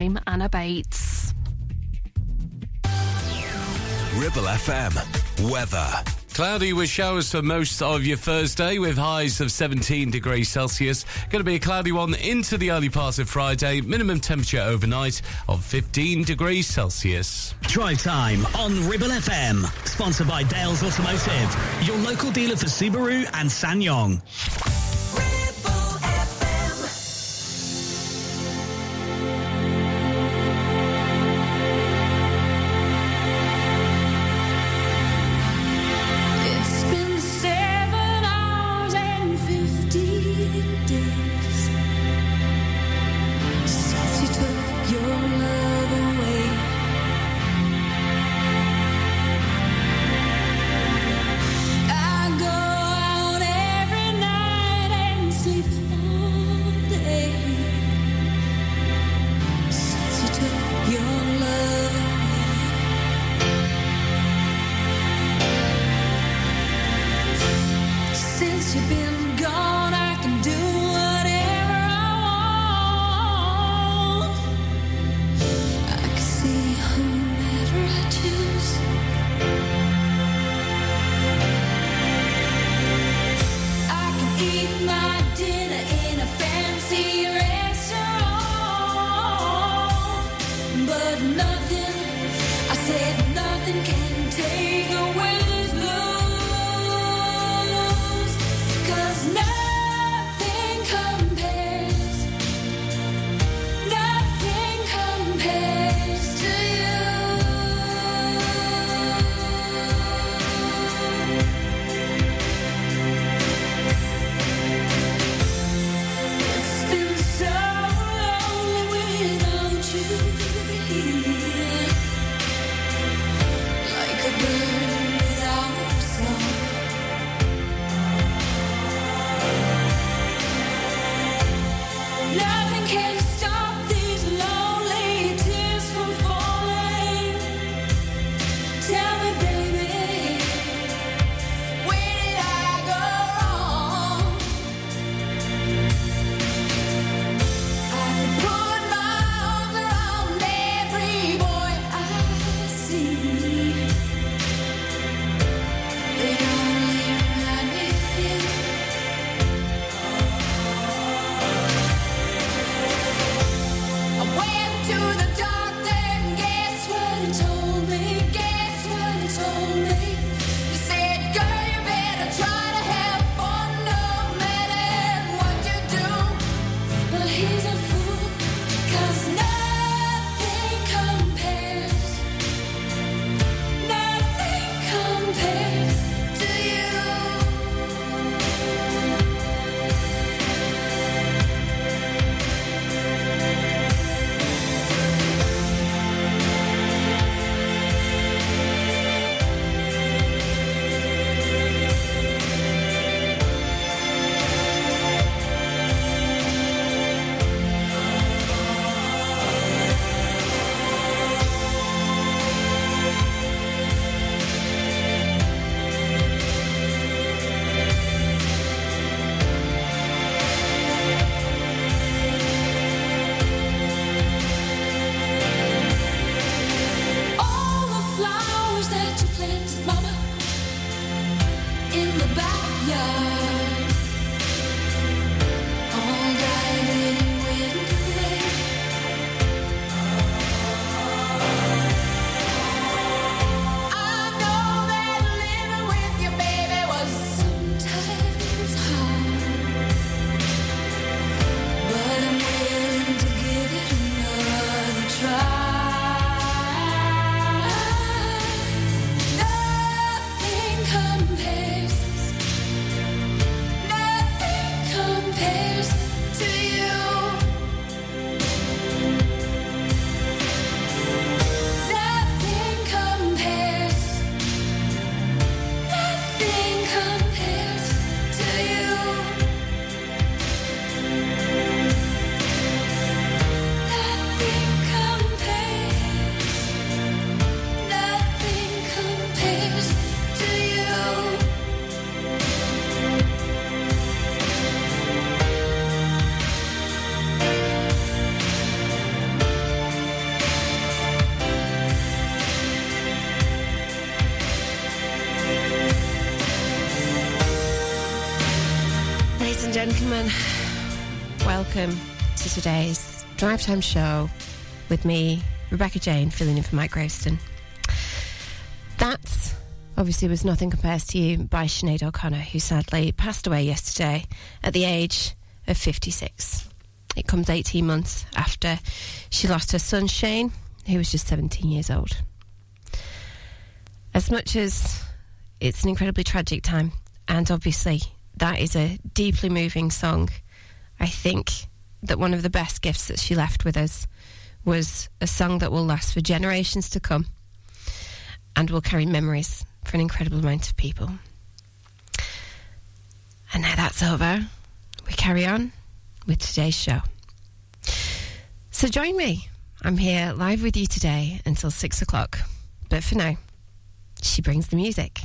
I'm Anna Bates. Ribble FM. Weather. Cloudy with showers for most of your Thursday with highs of 17 degrees Celsius. Going to be a cloudy one into the early part of Friday. Minimum temperature overnight of 15 degrees Celsius. Drive time on Ribble FM. Sponsored by Dales Automotive, your local dealer for Subaru and SsangYong. Gentlemen, welcome to today's Drive Time show with me, Rebecca Jane, filling in for Mike Graveston. That obviously was Nothing Compares to You by Sinead O'Connor, who sadly passed away yesterday at the age of 56. It comes 18 months after she lost her son Shane, who was just 17 years old. As much as it's an incredibly tragic time, and obviously that is a deeply moving song, I think that one of the best gifts that she left with us was a song that will last for generations to come and will carry memories for an incredible amount of people. And now that's over, we carry on with today's show. So join me. I'm here live with you today until six o'clock. But for now, she brings the music.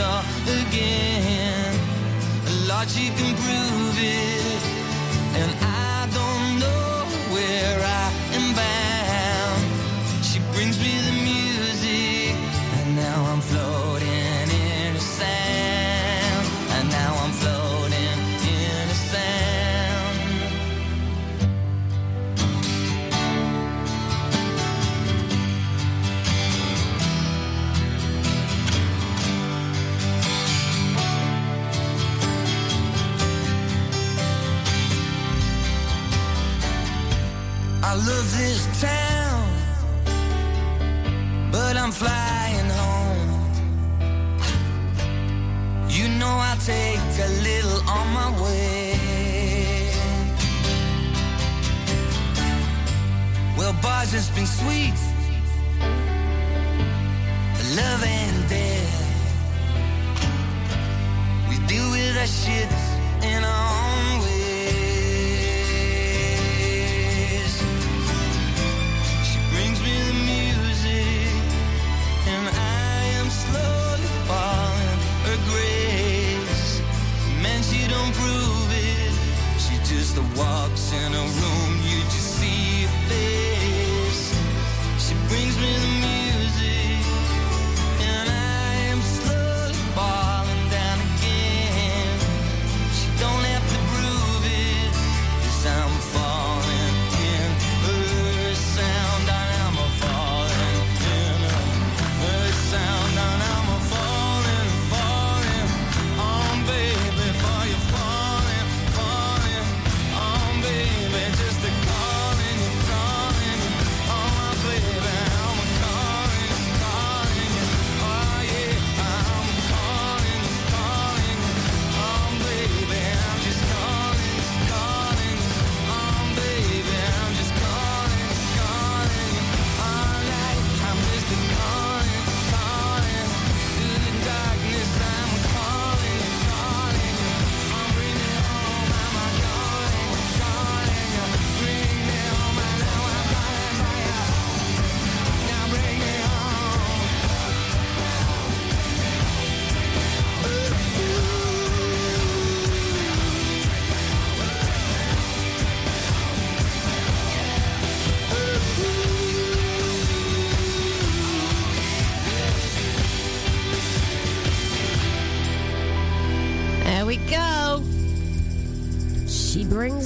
All again. She can prove it, It's been sweet,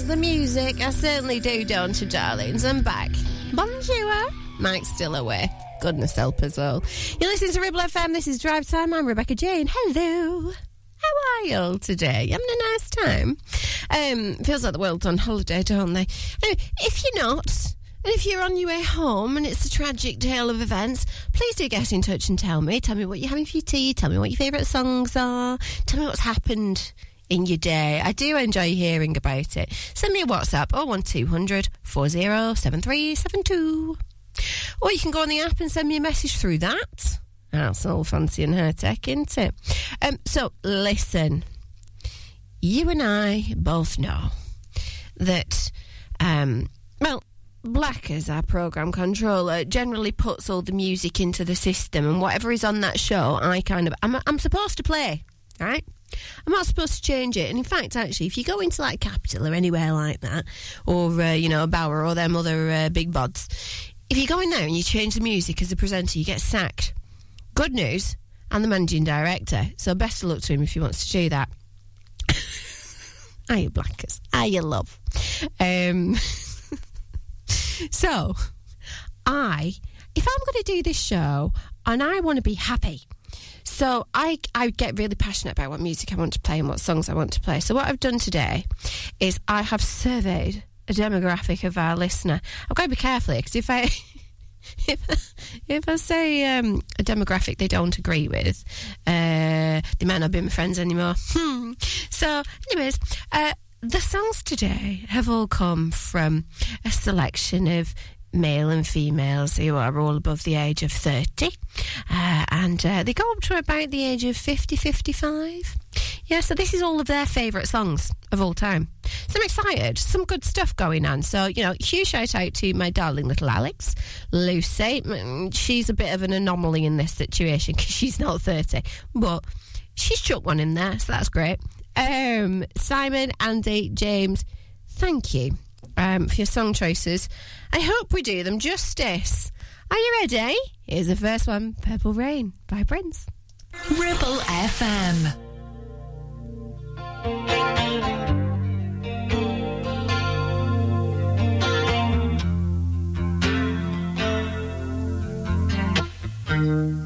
the music. I certainly do, don't you, darlings? I'm back. Bonjour. Mike's still away. Goodness help us all. You're listening to Ribble FM. This is Drive Time. I'm Rebecca Jane. Hello. How are you all today? Having a nice time? Um, feels like the world's on holiday, don't they? Anyway, if you're not, and if you're on your way home and it's a tragic tale of events, please do get in touch and tell me. Tell me what you're having for your tea. Tell me what your favourite songs are. Tell me what's happened in your day. I do enjoy hearing about it. Send me a WhatsApp 01200 407372. Or you can go on the app and send me a message through that. That's all fancy and high tech, isn't it? Um, so, listen. You and I both know that, um, well, Black, as our program controller, generally puts all the music into the system, and whatever is on that show, I kind of I'm, I'm supposed to play, right? I'm not supposed to change it. And in fact, actually, if you go into like Capital or anywhere like that, or uh, you know Bauer or them other uh, big bods, if you go in there and you change the music as a presenter, you get sacked. Good news, I'm the managing director, so best of luck to him if he wants to do that. Are you blackers? Are you love? Um, so, I, if I'm going to do this show and I want to be happy, so I, I get really passionate about what music I want to play and what songs I want to play. So what I've done today is I have surveyed a demographic of our listener. I've got to be careful because if I if if I say um, a demographic they don't agree with, uh, they might not be my friends anymore. So, anyways, uh, the songs today have all come from a selection of male and females who are all above the age of 30 uh, and uh, they go up to about the age of 50 55 yeah so this is all of their favourite songs of all time. So i'm excited. Some good stuff going on. So you know huge shout out to my darling little alex lucy. Mm, she's a bit of an anomaly in this situation because she's not 30 but she's chucked one in there so that's great. Um, simon andy james thank you um, for your song choices. I hope we do them justice. Are you ready? Here's the first one Purple Rain by Prince. Ribble FM. I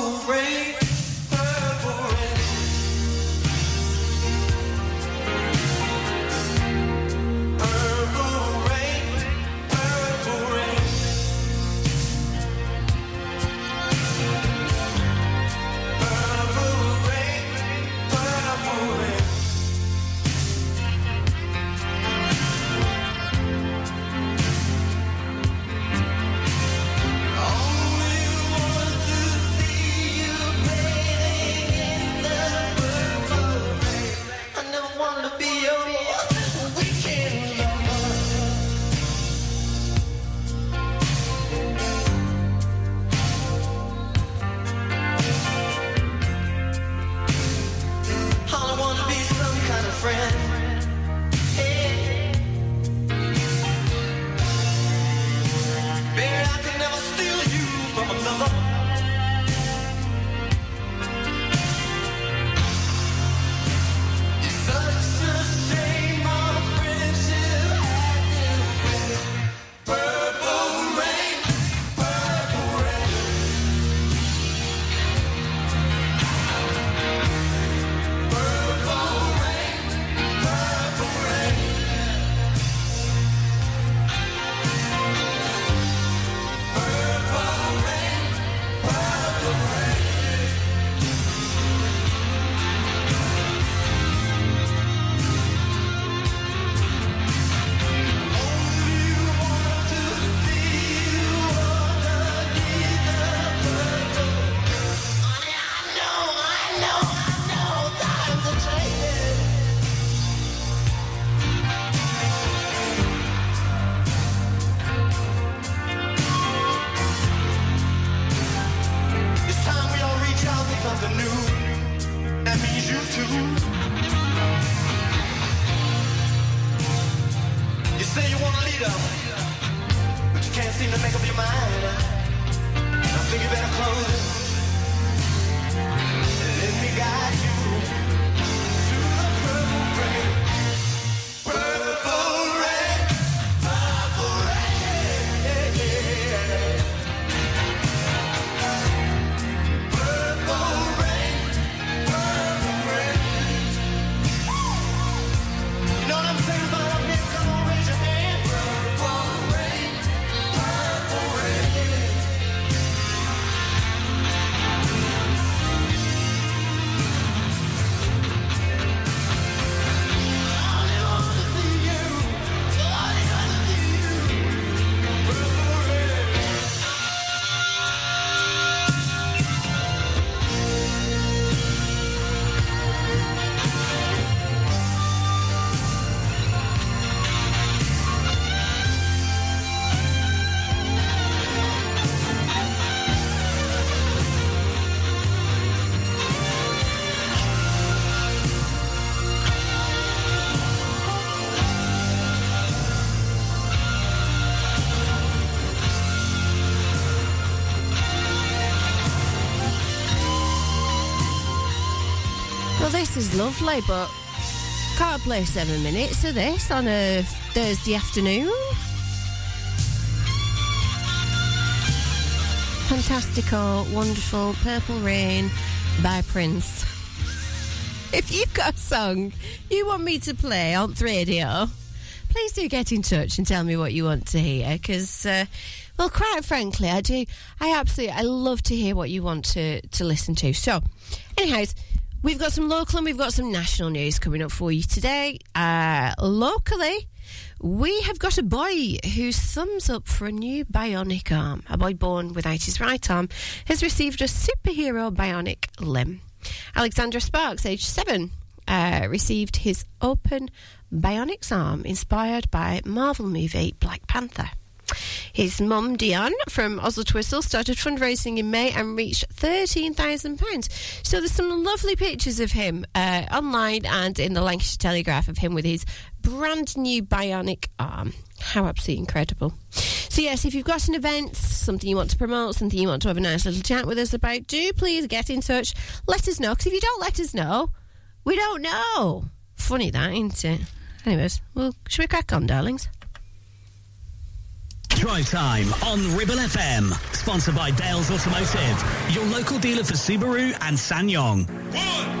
is lovely, but can't play seven minutes of this on a Thursday afternoon. Fantastical, wonderful, Purple Rain by Prince. If you've got a song you want me to play on the radio, please do get in touch and tell me what you want to hear because uh, well quite frankly i do i absolutely i love to hear what you want to to listen to so anyways we've got some local and we've got some national news coming up for you today. Uh, locally we have got a boy whose thumbs up for a new bionic arm. A boy born without his right arm has received a superhero bionic limb. Alexandra sparks age seven uh, received his open bionics arm inspired by Marvel movie Black Panther. His mum, Diane, from Oswaldtwistle, started fundraising in May and reached £13,000. So there's some lovely pictures of him uh, online and in the Lancashire Telegraph of him with his brand new bionic arm. How absolutely incredible. So, yes, if you've got an event, something you want to promote, something you want to have a nice little chat with us about, do please get in touch. Let us know, because if you don't let us know, we don't know. Funny that, ain't it? Anyways, well, should we crack on, darlings? Drive time on Ribble FM. Sponsored by Dales Automotive, your local dealer for Subaru and SsangYong. One.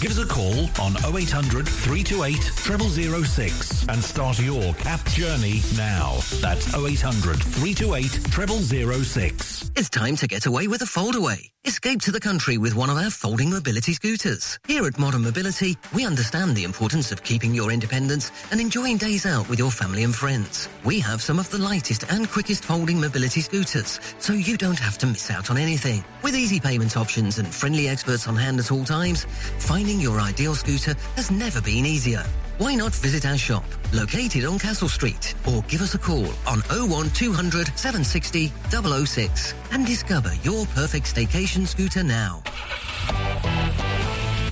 Give us a call on 0800 328 0006 and start your CAP journey now. That's 0800 328 0006. It's time to get away with a foldaway. Escape to the country with one of our folding mobility scooters. Here at Modern Mobility, we understand the importance of keeping your independence and enjoying days out with your family and friends. We have some of the lightest and quickest folding mobility scooters, so you don't have to miss out on anything. With easy payment options and friendly experts on hand at all times, finding your ideal scooter has never been easier. Why not visit our shop, located on Castle Street, or give us a call on 01200 760 006 and discover your perfect staycation scooter now.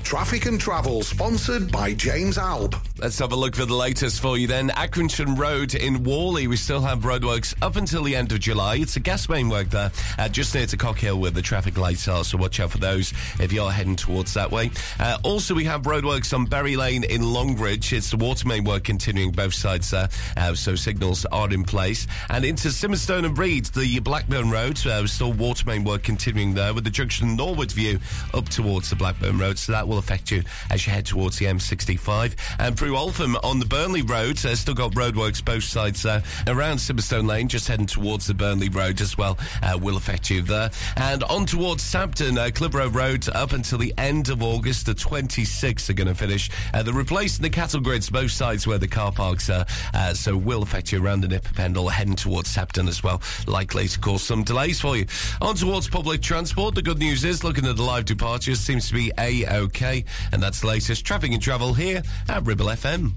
Traffic and Travel, sponsored by James Alb. Let's have a look for the latest for you then. Accrington Road in Whalley, we still have roadworks up until the end of July. It's a gas main work there, uh, just near to Cockhill where the traffic lights are, so watch out for those if you're heading towards that way. Uh, also, we have roadworks on Berry Lane in Longridge. It's the water main work continuing both sides there, uh, so signals are in place. And into Simonstone and Read, the Blackburn Road, uh, still water main work continuing there with the junction Norwood View up towards the Blackburn Road, so that will affect you as you head towards the M65. And through Altham on the Burnley Road, uh, still got roadworks both sides uh, around Simonstone Lane, just heading towards the Burnley Road as well, uh, will affect you there. And on towards Sabden, uh, Clitheroe Road up until the end of August, the 26th are going to finish. Uh, they're replacing the cattle grids both sides where the car parks are, uh, so will affect you around the Nick o' Pendle, heading towards Sabden as well, likely to cause some delays for you. On towards public transport, the good news is looking at the live departures seems to be a-okay, and that's the latest traffic and travel here at Ribble FM.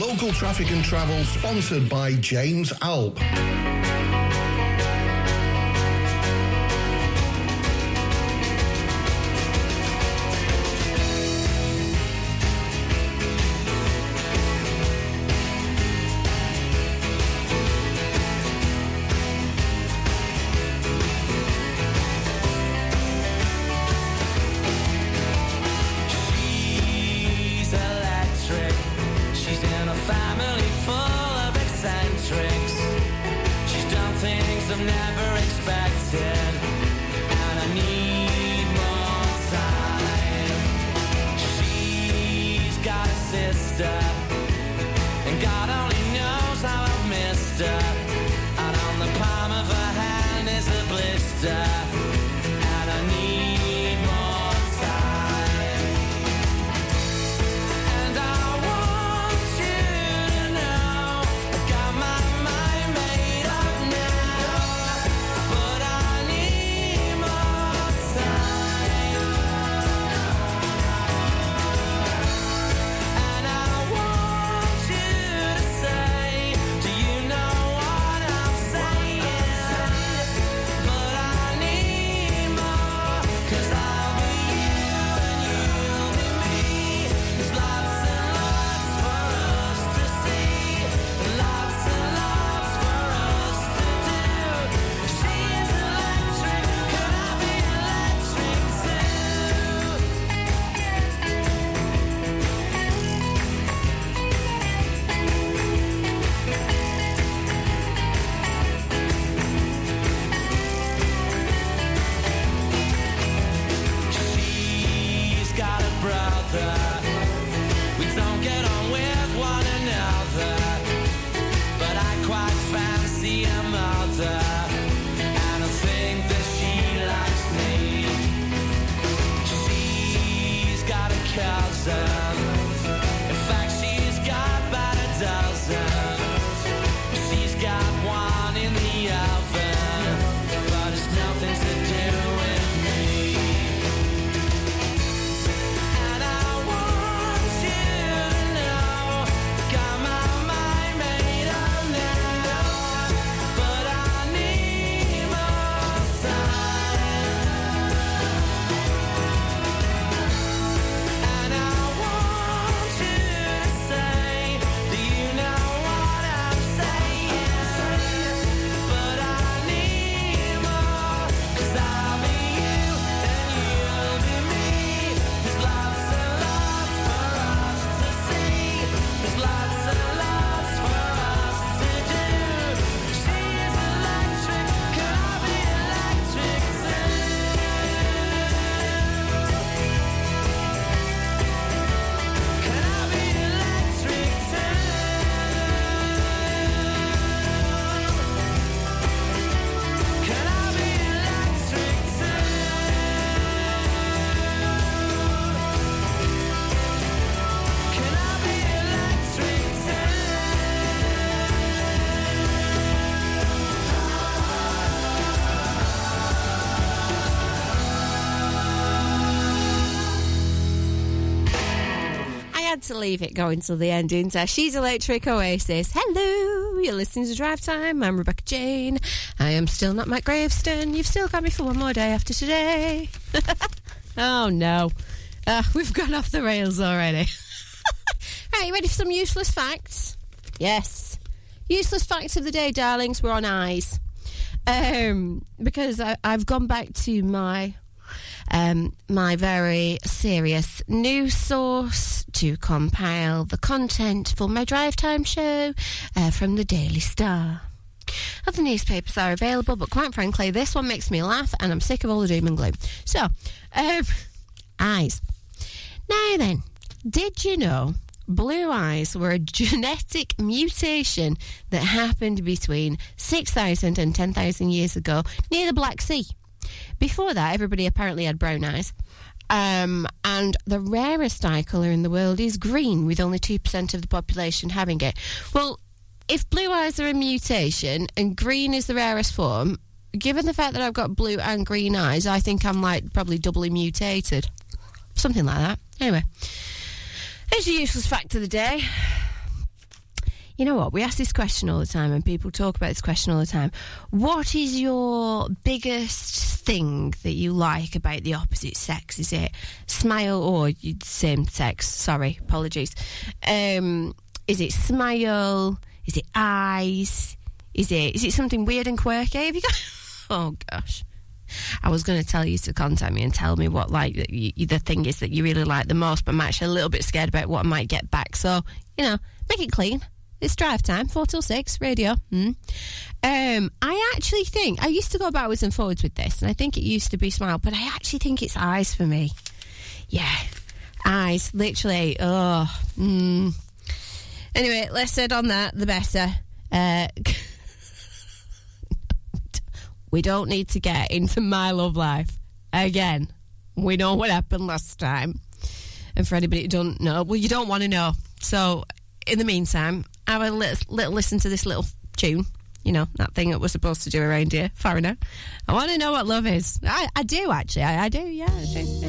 Local Traffic and Travel, sponsored by James Alb. To leave it going till the end, didn't? She's Electric Oasis. Hello, you're listening to Drive Time. I'm Rebecca Jane. I am still not Matt Graveston. You've still got me for one more day after today. oh no, uh, we've gone off the rails already. right, you ready for some useless facts? Yes. Useless facts of the day, darlings. We're on eyes. Um, because I, I've gone back to my um, my very serious news source to compile the content for my drive time show uh, from the Daily Star. Other newspapers are available, but quite frankly, this one makes me laugh, and I'm sick of all the doom and gloom. So, um, eyes. Now then, did you know blue eyes were a genetic mutation that happened between 6,000 and 10,000 years ago near the Black Sea? Before that, everybody apparently had brown eyes. Um, and the rarest eye colour in the world is green, with only 2% of the population having it. Well, if blue eyes are a mutation and green is the rarest form, given the fact that I've got blue and green eyes, I think I'm like probably doubly mutated. Something like that. Anyway, here's your useless fact of the day. You know what? We ask this question all the time, and people talk about this question all the time. What is your biggest thing that you like about the opposite sex? Is it smile or same sex? Sorry, apologies. Um, is it smile? Is it eyes? Is it is it something weird and quirky? Have you got? Oh gosh. I was going to tell you to contact me and tell me what like the, the thing is that you really like the most, but I'm actually a little bit scared about what I might get back. So you know, make it clean. It's drive time, four till six, radio. Mm. Um, I actually think I used to go backwards and forwards with this, and I think it used to be smile, but I actually think it's eyes for me. Yeah, eyes, literally. Oh, mm. anyway, less said on that, the better. Uh, we don't need to get into my love life again. We know what happened last time. And for anybody who don't know, well, you don't want to know. So, in the meantime, have a little, little listen to this little tune. You know, that thing that we're supposed to do around here. Foreigner. I want to know what love is. I, I do, actually. I, I do, yeah. I do, yeah.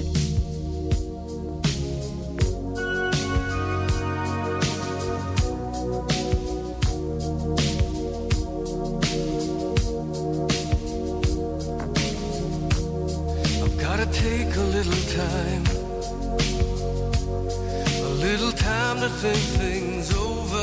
I've gotta take a little time, a little time to think things over.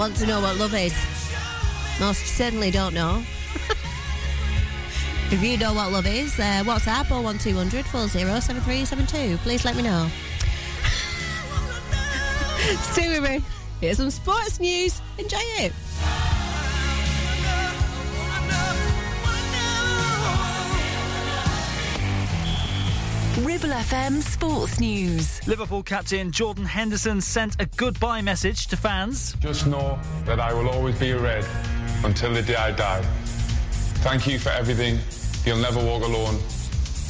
want to know what love is. Most certainly don't know. if you know what love is, uh, WhatsApp or 1200 407372. Please let me know. Stay with me. Here's some sports news. Enjoy it. Ribble FM Sports News. Liverpool captain Jordan Henderson sent a goodbye message to fans. Just know that I will always be a Red until the day I die. Thank you for everything. You'll never walk alone.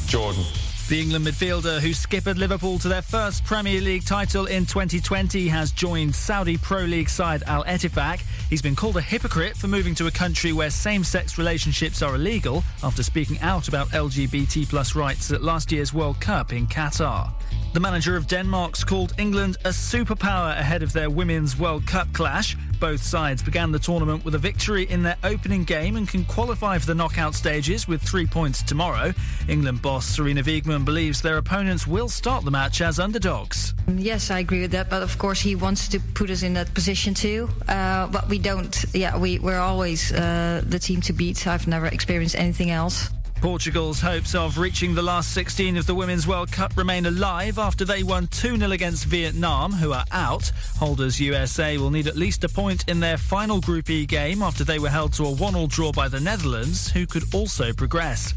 Jordan. The England midfielder who skippered Liverpool to their first Premier League title in 2020 has joined Saudi Pro League side Al Ettifaq. He's been called a hypocrite for moving to a country where same-sex relationships are illegal after speaking out about LGBT plus rights at last year's World Cup in Qatar. The manager of Denmark's called England a superpower ahead of their Women's World Cup clash. Both sides began the tournament with a victory in their opening game and can qualify for the knockout stages with three points tomorrow. England boss Sarina Wiegman believes their opponents will start the match as underdogs. Yes, I agree with that. But of course, he wants to put us in that position too. Uh, but we don't. Yeah, we, we're always uh, the team to beat. I've never experienced anything else. Portugal's hopes of reaching the last 16 of the Women's World Cup remain alive after they won 2 0 against Vietnam, who are out. Holders USA will need at least a point in their final Group E game after they were held to a 1 0 draw by the Netherlands, who could also progress.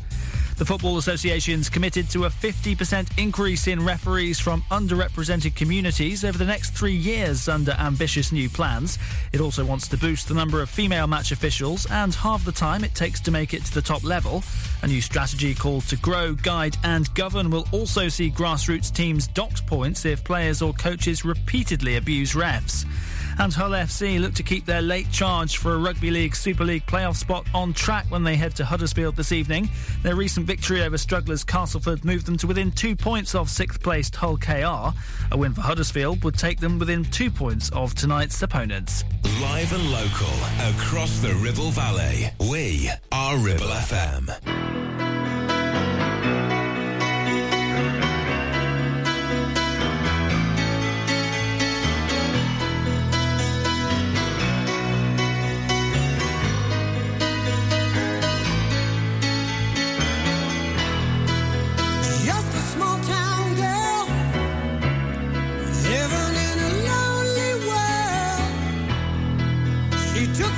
The Football Association's committed to a 50% increase in referees from underrepresented communities over the next three years under ambitious new plans. It also wants to boost the number of female match officials and halve the time it takes to make it to the top level. A new strategy called to grow, guide and govern will also see grassroots teams docked points if players or coaches repeatedly abuse refs and Hull FC look to keep their late charge for a Rugby League Super League playoff spot on track when they head to Huddersfield this evening. Their recent victory over strugglers Castleford moved them to within two points of sixth placed Hull KR. A win for Huddersfield would take them within two points of tonight's opponents. Live and local across the Ribble Valley. We are Ribble FM.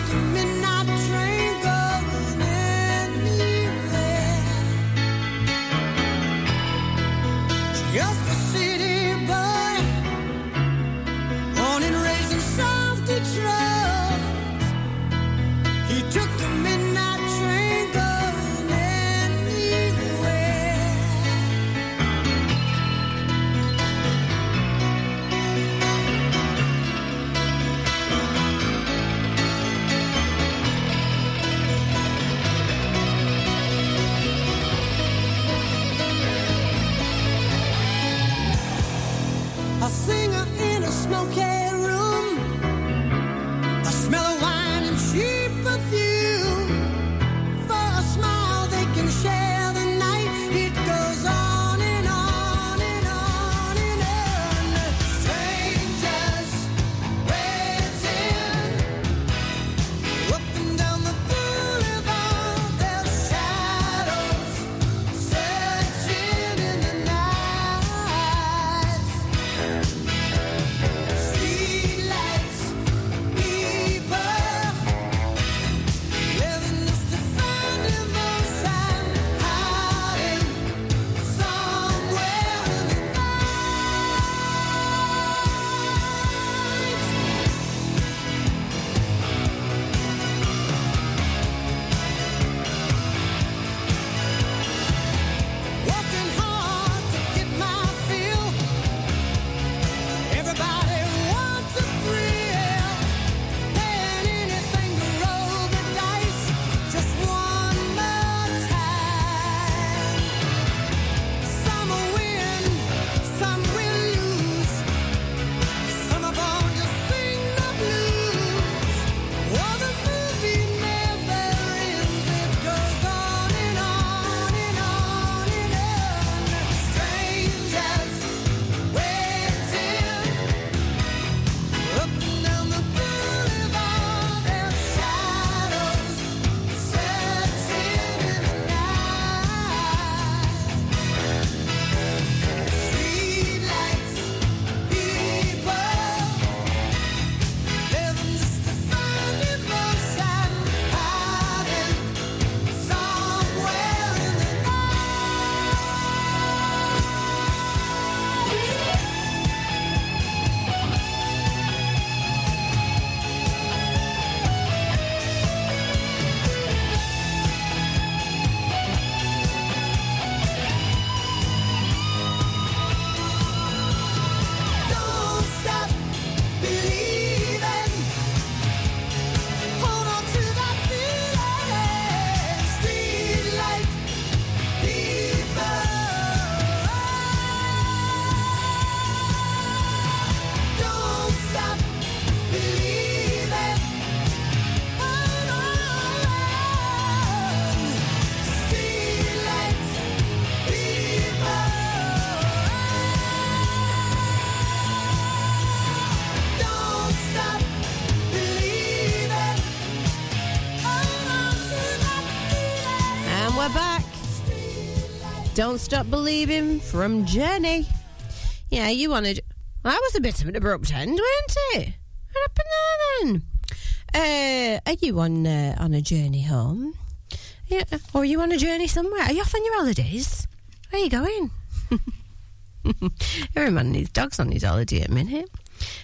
She Don't stop believing from Jenny. Yeah, you wanted. That was a bit of an abrupt end, weren't it? What happened there then? Uh, are you on uh, on a journey home? Yeah, or are you on a journey somewhere? Are you off on your holidays? Where are you going? Every man his dog's on his holiday at a minute.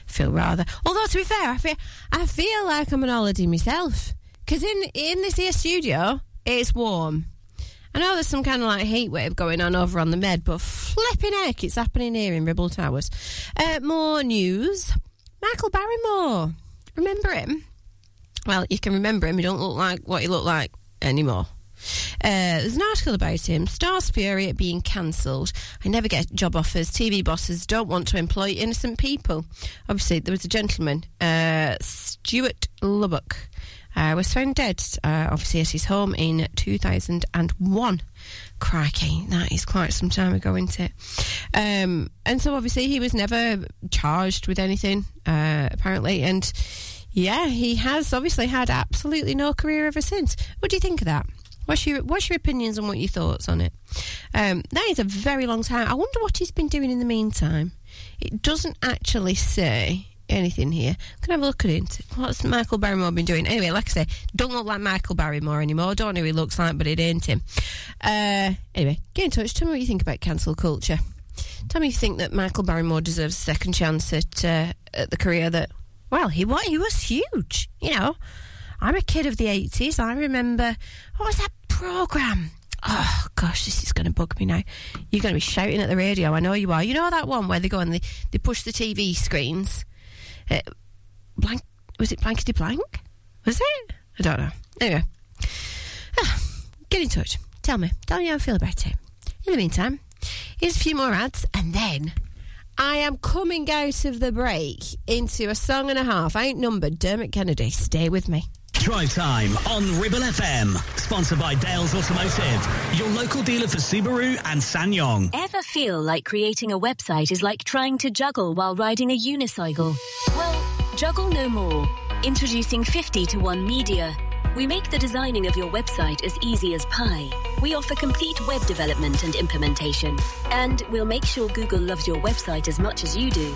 Feel rather. Although to be fair, I feel I feel like I'm on holiday myself because in in this here studio it's warm. I know there's some kind of like heat wave going on over on the Med, but flipping heck, it's happening here in Ribble Towers. Uh, more news. Michael Barrymore. Remember him? Well, you can remember him. He don't look like what he looked like anymore. Uh, there's an article about him. Stars Fury at being cancelled. I never get job offers. TV bosses don't want to employ innocent people. Obviously, there was a gentleman, uh, Stuart Lubbock, uh, was found dead, uh, obviously, at his home in 2001. Crikey, that is quite some time ago, isn't it? Um, and so, obviously, he was never charged with anything, uh, apparently. And yeah, he has obviously had absolutely no career ever since. What do you think of that? What's your What's your opinions and what your thoughts on it? Um, that is a very long time. I wonder what he's been doing in the meantime. It doesn't actually say anything here. Can I have a look at it? What's Michael Barrymore been doing? Anyway, like I say, don't look like Michael Barrymore anymore. Don't know who he looks like, but it ain't him. Uh, anyway, get in touch. Tell me what you think about cancel culture. Tell me you think that Michael Barrymore deserves a second chance at uh, at the career that. Well, he what he was huge. You know, I'm a kid of the eighties. I remember what was that program? Oh gosh, this is going to bug me now. You're going to be shouting at the radio. I know you are. You know that one where they go and they, they push the TV screens. Uh, blank was it blankety blank? Was it? I don't know. Anyway, ah, get in touch. Tell me. Tell me how I feel about it. In the meantime, here's a few more ads, and then I am coming out of the break into a song and a half. I ain't numbered. Dermot Kennedy. Stay with me. Drive time on Ribble FM. Sponsored by Dales Automotive, your local dealer for Subaru and SsangYong. Ever feel like creating a website is like trying to juggle while riding a unicycle? Well, juggle no more. Introducing 50 to 1 Media. We make the designing of your website as easy as pie. We offer complete web development and implementation. And we'll make sure Google loves your website as much as you do.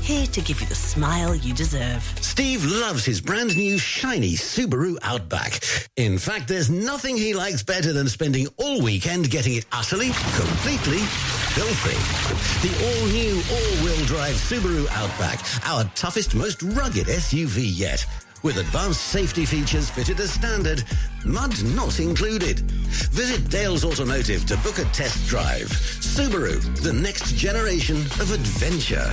here to give you the smile you deserve. Steve loves his brand new shiny Subaru Outback. In fact, there's nothing he likes better than spending all weekend getting it utterly, completely filthy. The all-new all-wheel drive Subaru Outback, our toughest, most rugged SUV yet. With advanced safety features fitted as standard, mud not included. Visit Dales Automotive to book a test drive. Subaru, the next generation of adventure.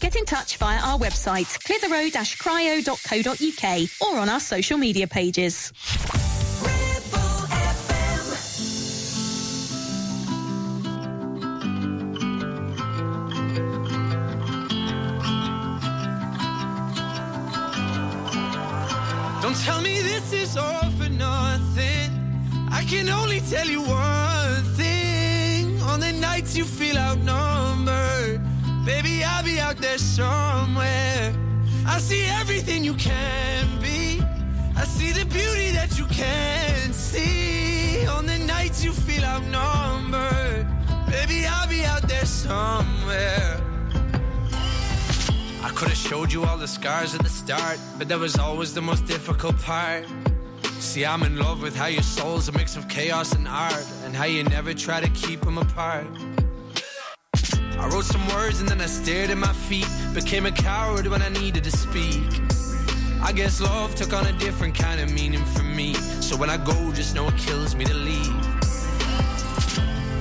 Get in touch via our website, clitheroe-cryo.co.uk or on our social media pages. Don't tell me this is all for nothing. I can only tell you one thing. On the nights you feel outnumbered, baby, I'll be out there somewhere. I see everything you can be. I see the beauty that you can't see. On the nights you feel outnumbered, baby, I'll be out there somewhere. I could have showed you all the scars at the start, but that was always the most difficult part. See, I'm in love with how your soul's a mix of chaos and art, and how you never try to keep them apart. I wrote some words and then I stared at my feet, became a coward when I needed to speak. I guess love took on a different kind of meaning for me, so when I go, just know it kills me to leave.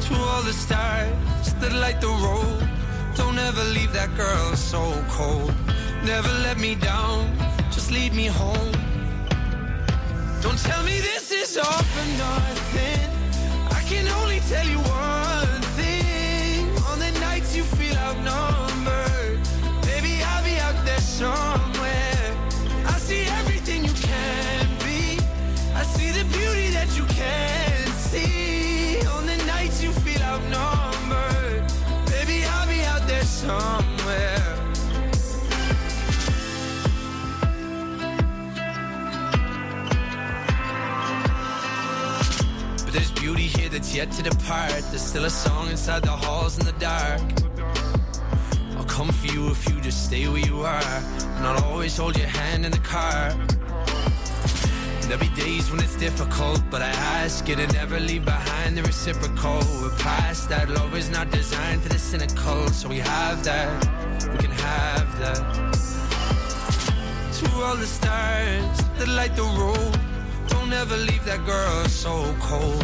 To all the stars that light the road, don't ever leave that girl so cold. Never let me down, just lead me home. Don't tell me this is all for nothing. I can only tell you one somewhere. I see everything you can be. I see the beauty that you can't see. On the nights you feel outnumbered, baby, I'll be out there somewhere. But there's beauty here that's yet to depart. There's still a song inside the halls in the dark. Come for you if you just stay where you are. And I'll always hold your hand in the car. There'll be days when it's difficult, but I ask you to never leave behind the reciprocal. We're past that. Love is not designed for the cynical, so we have that. We can have that. To all the stars that light the road, don't ever leave that girl so cold.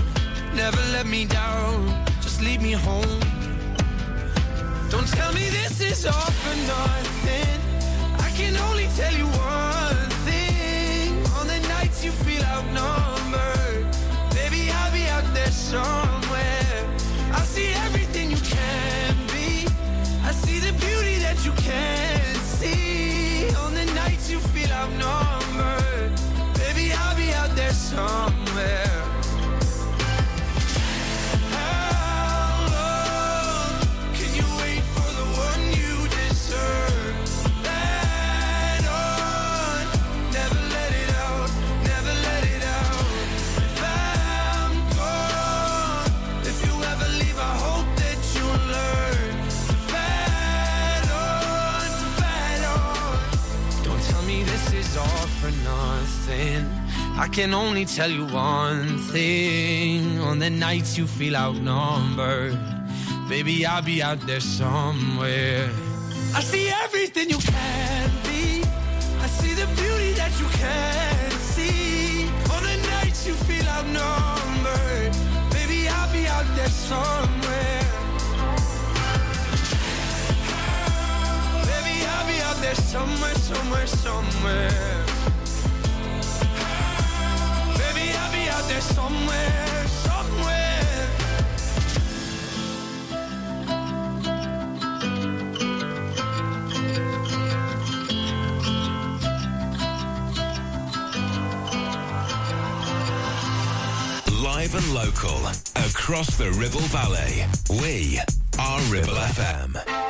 Never let me down, just lead me home. Don't tell me this is all for nothing. I can only tell you one thing. On the nights you feel outnumbered, baby, I'll be out there somewhere. I see everything you can be. I see the beauty that you can't see. On the nights you feel outnumbered, baby, I'll be out there somewhere. Nothing. I can only tell you one thing. On the nights you feel outnumbered, baby, I'll be out there somewhere. I see everything you can be. I see the beauty that you can see. On the nights you feel outnumbered, baby, I'll be out there somewhere. Baby, I'll be out there somewhere, somewhere, somewhere. Out there somewhere, somewhere. Live and local across the Ribble Valley. We are Ribble FM.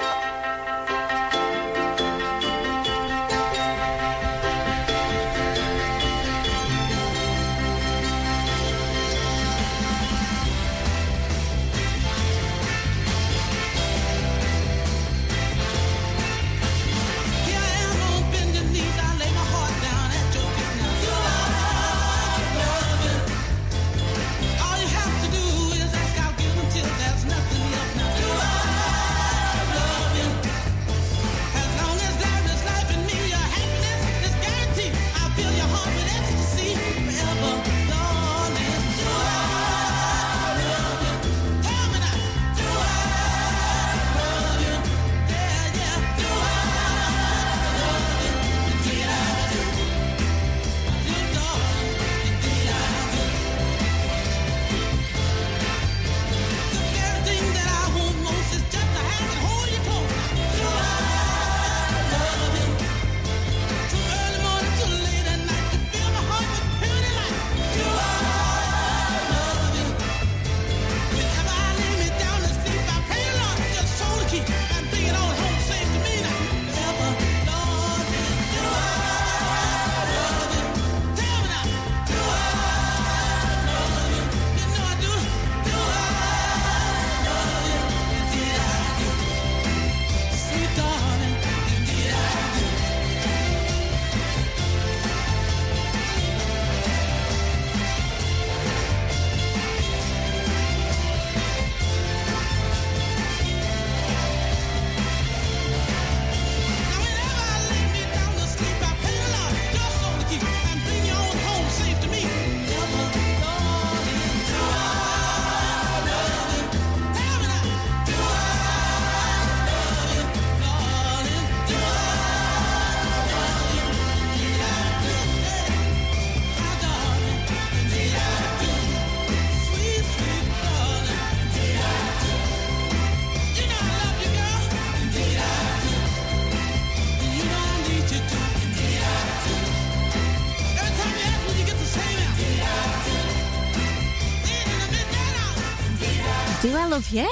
You?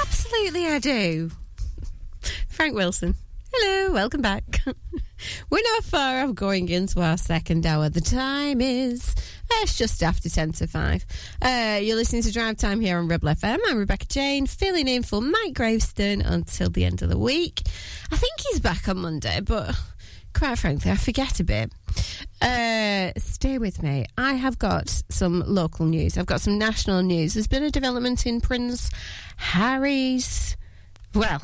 Absolutely, I do. Frank Wilson. Hello, welcome back. We're not far off going into our second hour. The time is uh, it's just after 10 to 5. Uh, you're listening to Drive Time here on Ribble FM. I'm Rebecca Jane, filling in for Mike Graveston until the end of the week. I think he's back on Monday, but quite frankly, I forget a bit. Uh, stay with me. I have got some local news. I've got some national news. There's been a development in Prince Harry's, well,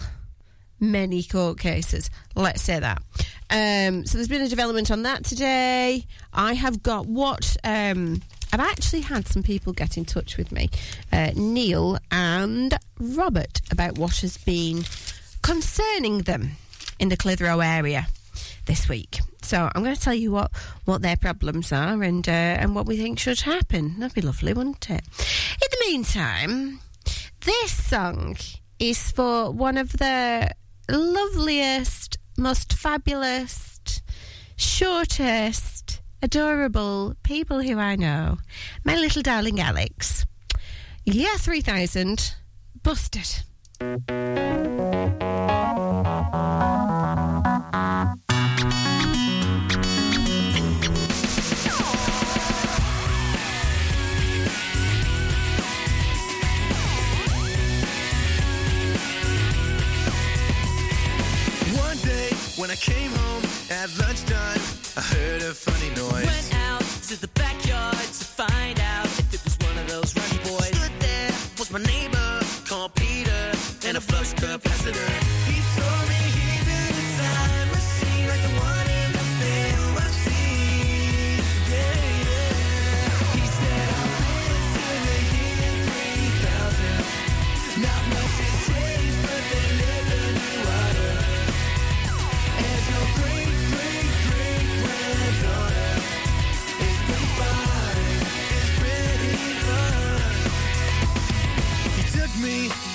many court cases. Let's say that. Um, so there's been a development on that today. I have got what. Um, I've actually had some people get in touch with me, uh, Neil and Robert, about what has been concerning them in the Clitheroe area this week. So I'm going to tell you what, what their problems are and uh, and what we think should happen. That'd be lovely, wouldn't it? In the meantime, this song is for one of the loveliest, most fabulous, shortest, adorable people who I know. My little darling Alex. Yeah, 3000. Busted. When I came home at lunchtime, I heard a funny noise. Went out to the backyard to find out if it was one of those runny boys. Stood there was my neighbor called Peter and a flux capacitor.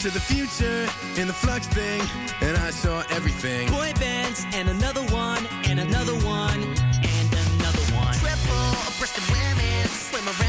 To the future in the flux thing, and I saw everything. Boy bands and another one and another one and another one. Triple breasted women swim around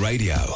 radio,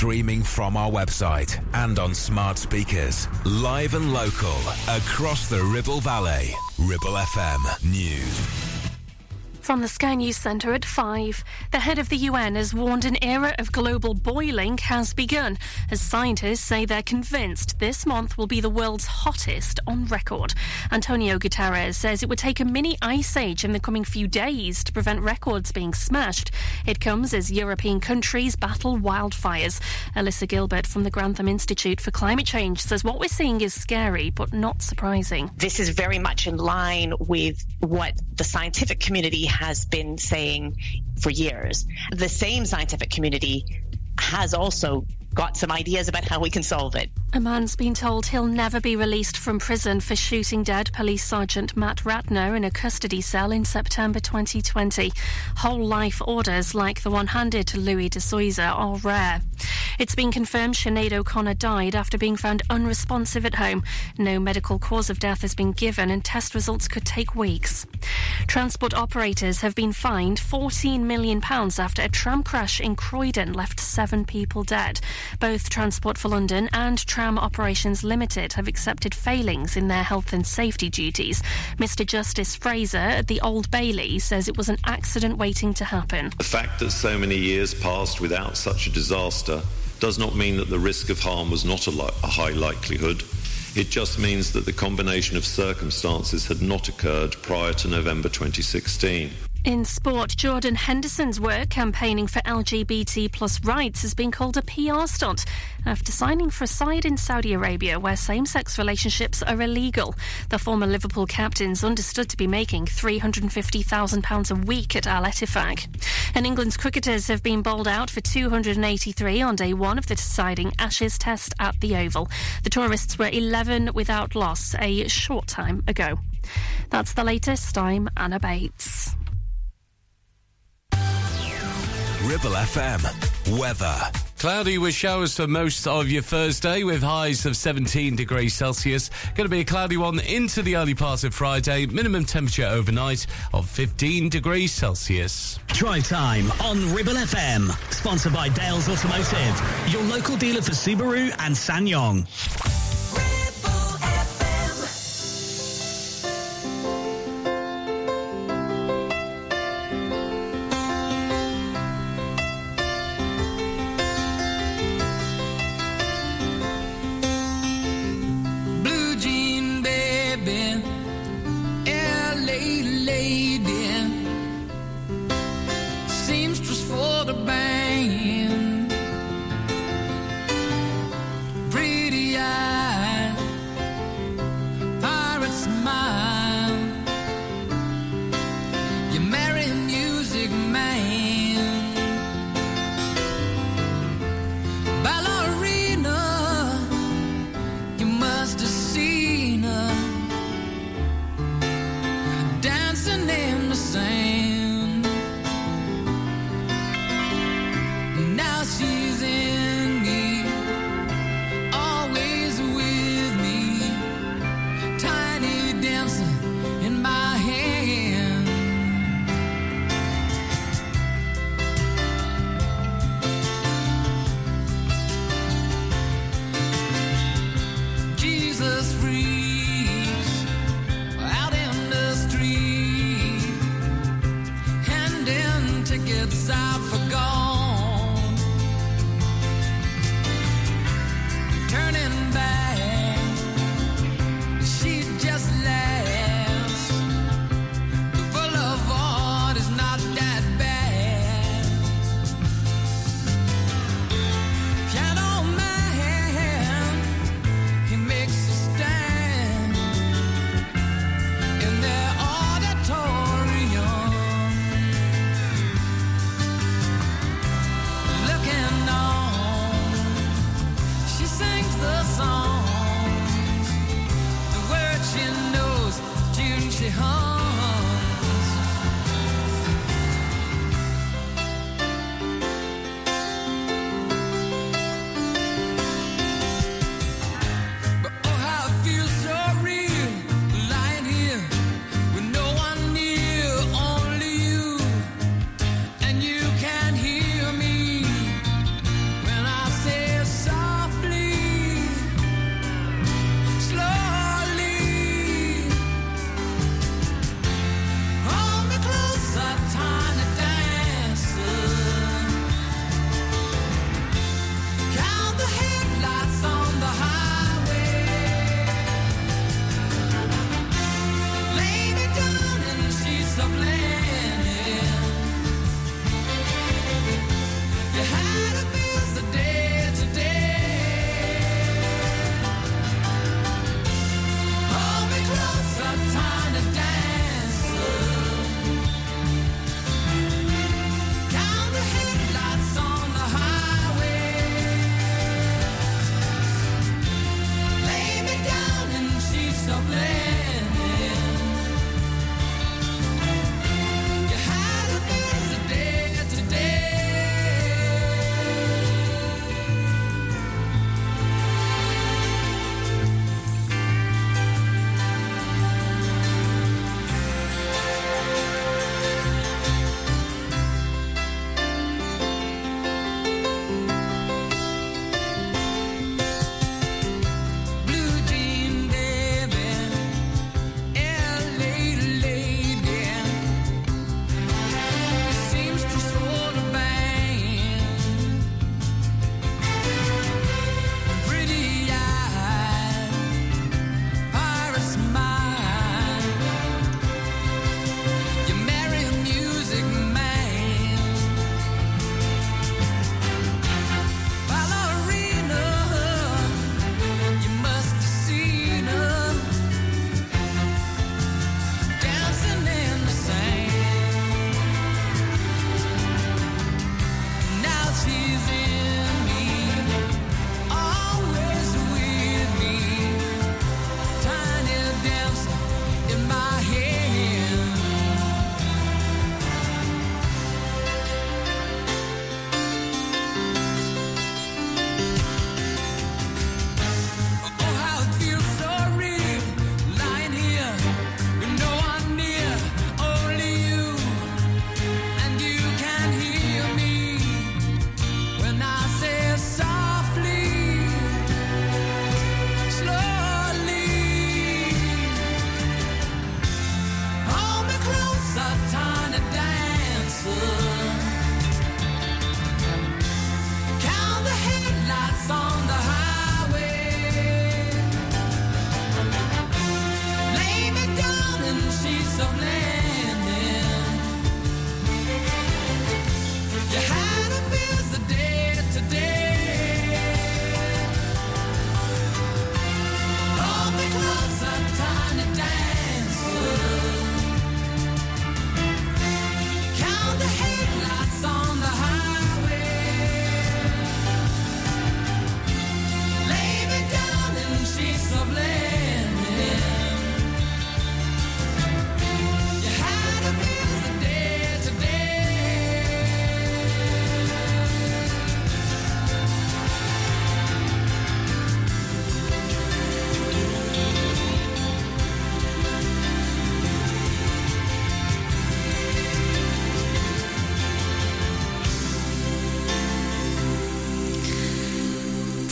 streaming from our website and on smart speakers. Live and local, across the Ribble Valley. Ribble FM News. From the Sky News Centre at 5, the head of the UN has warned an era of global boiling has begun, as scientists say they're convinced this month will be the world's hottest on record. Antonio Guterres says it would take a mini ice age in the coming few days to prevent records being smashed. It comes as European countries battle wildfires. Alyssa Gilbert from the Grantham Institute for Climate Change says what we're seeing is scary but not surprising. This is very much in line with what the scientific community has been saying for years. The same scientific community has also got some ideas about how we can solve it. A man's been told he'll never be released from prison for shooting dead Police Sergeant Matt Ratana in a custody cell in September 2020. Whole life orders like the one handed to Louis De Zoysa are rare. It's been confirmed Sinead O'Connor died after being found unresponsive at home. No medical cause of death has been given and test results could take weeks. Transport operators have been fined £14 million after a tram crash in Croydon left seven people dead. Both Transport for London and Tram Operations Limited have accepted failings in their health and safety duties. Mr Justice Fraser at the Old Bailey says it was an accident waiting to happen. The fact that so many years passed without such a disaster does not mean that the risk of harm was not a, li- a high likelihood. It just means that the combination of circumstances had not occurred prior to November 2016. In sport, Jordan Henderson's work campaigning for LGBT plus rights has been called a PR stunt after signing for a side in Saudi Arabia where same sex relationships are illegal. The former Liverpool captain's understood to be making £350,000 a week at Al Ettifaq. And England's cricketers have been bowled out for 283 on day one of the deciding Ashes test at the Oval. The tourists were 11 without loss a short time ago. That's the latest. I'm Anna Bates. Ribble FM. Weather. Cloudy with showers for most of your Thursday with highs of 17 degrees Celsius. Going to be a cloudy one into the early part of Friday. Minimum temperature overnight of 15 degrees Celsius. Drive time on Ribble FM. Sponsored by Dales Automotive, your local dealer for Subaru and SsangYong.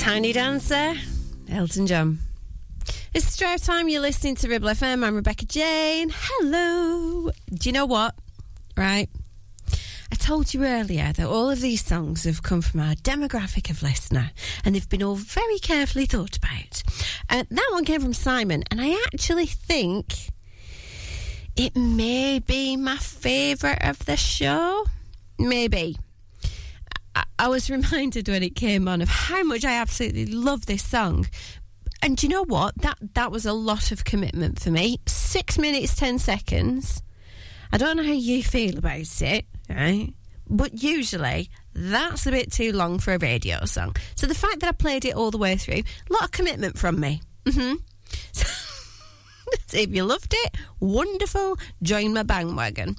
Tiny Dancer, Elton John. It's drive time. You're listening to Ribble FM. I'm Rebecca Jane. Hello. Do you know what? Right. I told you earlier that all of these songs have come from our demographic of listener and they've been all very carefully thought about. Uh, that one came from Simon, and I actually think it may be my favourite of the show. Maybe. I, was reminded when it came on of how much I absolutely love this song. And do you know what? That that was a lot of commitment for me. Six minutes, ten seconds. I don't know how you feel about it, right? But usually that's a bit too long for a radio song. So the fact that I played it all the way through, a lot of commitment from me. hmm So if you loved it, wonderful, join my bandwagon.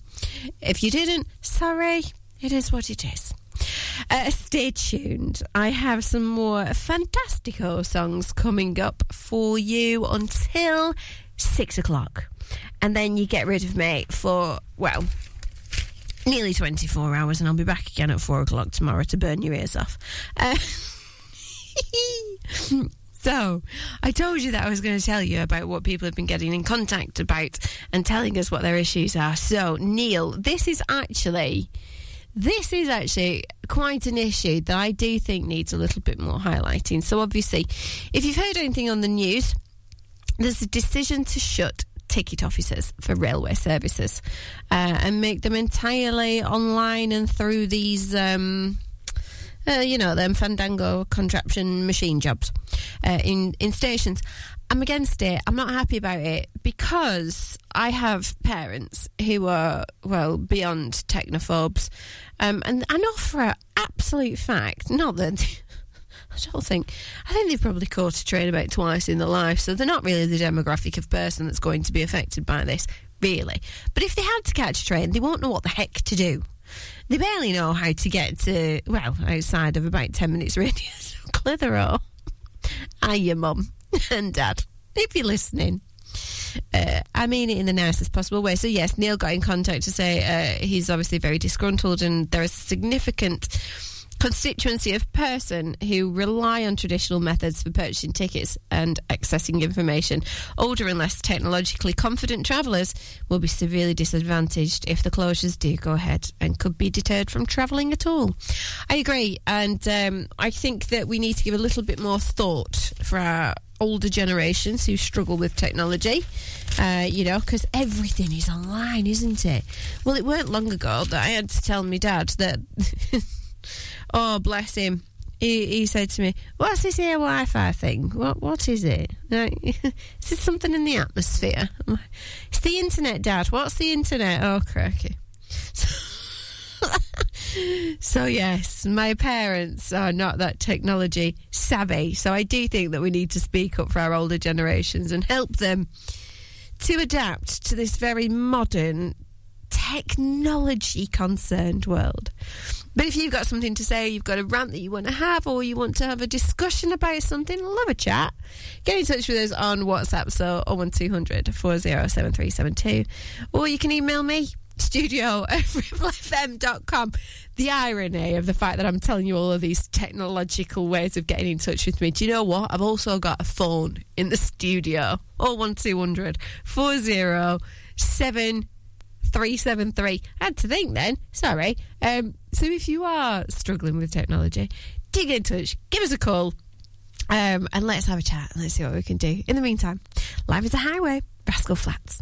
If you didn't, sorry, it is what it is. Uh, stay tuned. I have some more Fantastico songs coming up for you until six o'clock. And then you get rid of me for, well, nearly 24 hours, and I'll be back again at four o'clock tomorrow to burn your ears off. Uh, so, I told you that I was going to tell you about what people have been getting in contact about and telling us what their issues are. So, Neil, this is actually. This is actually quite an issue that I do think needs a little bit more highlighting. So, obviously, if you've heard anything on the news, there's a decision to shut ticket offices for railway services uh, and make them entirely online and through these, um, uh, you know, them Fandango contraption machine jobs uh, in in stations. I'm against it. I'm not happy about it because I have parents who are well beyond technophobes, um, and know for an absolute fact, not that. I don't think. I think they've probably caught a train about twice in their life, so they're not really the demographic of person that's going to be affected by this, really. But if they had to catch a train, they won't know what the heck to do. They barely know how to get to, well, outside of about 10 minutes radius of Clitheroe. Hi, your mum and dad, if you're listening. Uh, I mean it in the nicest possible way. So, yes, Neil got in contact to say uh, he's obviously very disgruntled and there is a significant constituency of person who rely on traditional methods for purchasing tickets and accessing information. Older and less technologically confident travellers will be severely disadvantaged if the closures do go ahead and could be deterred from travelling at all. I agree, and um, I think that we need to give a little bit more thought for our older generations who struggle with technology, uh, you know, because everything is online, isn't it? Well, it weren't long ago that I had to tell my dad that. Oh, bless him. He, he said to me, "What's this here Wi-Fi thing? What what is it? Like, is it something in the atmosphere?" Like, it's the internet, Dad. What's the internet? Oh, cracky. So yes, my parents are not that technology savvy. So I do think that we need to speak up for our older generations and help them to adapt to this very modern, technology concerned world. But if you've got something to say, you've got a rant that you want to have, or you want to have a discussion about something, love a chat, get in touch with us on WhatsApp, so 01200 407372, or you can email me, studio at ribblefm.com. The irony of the fact that I'm telling you all of these technological ways of getting in touch with me. Do you know what? I've also got a phone in the studio. Oh, 01200 407 373. I had to think then. Sorry. Um, so if you are struggling with technology, get in touch. Give us a call. Um, and let's have a chat and let's see what we can do. In the meantime, life is a highway, Rascal Flatts.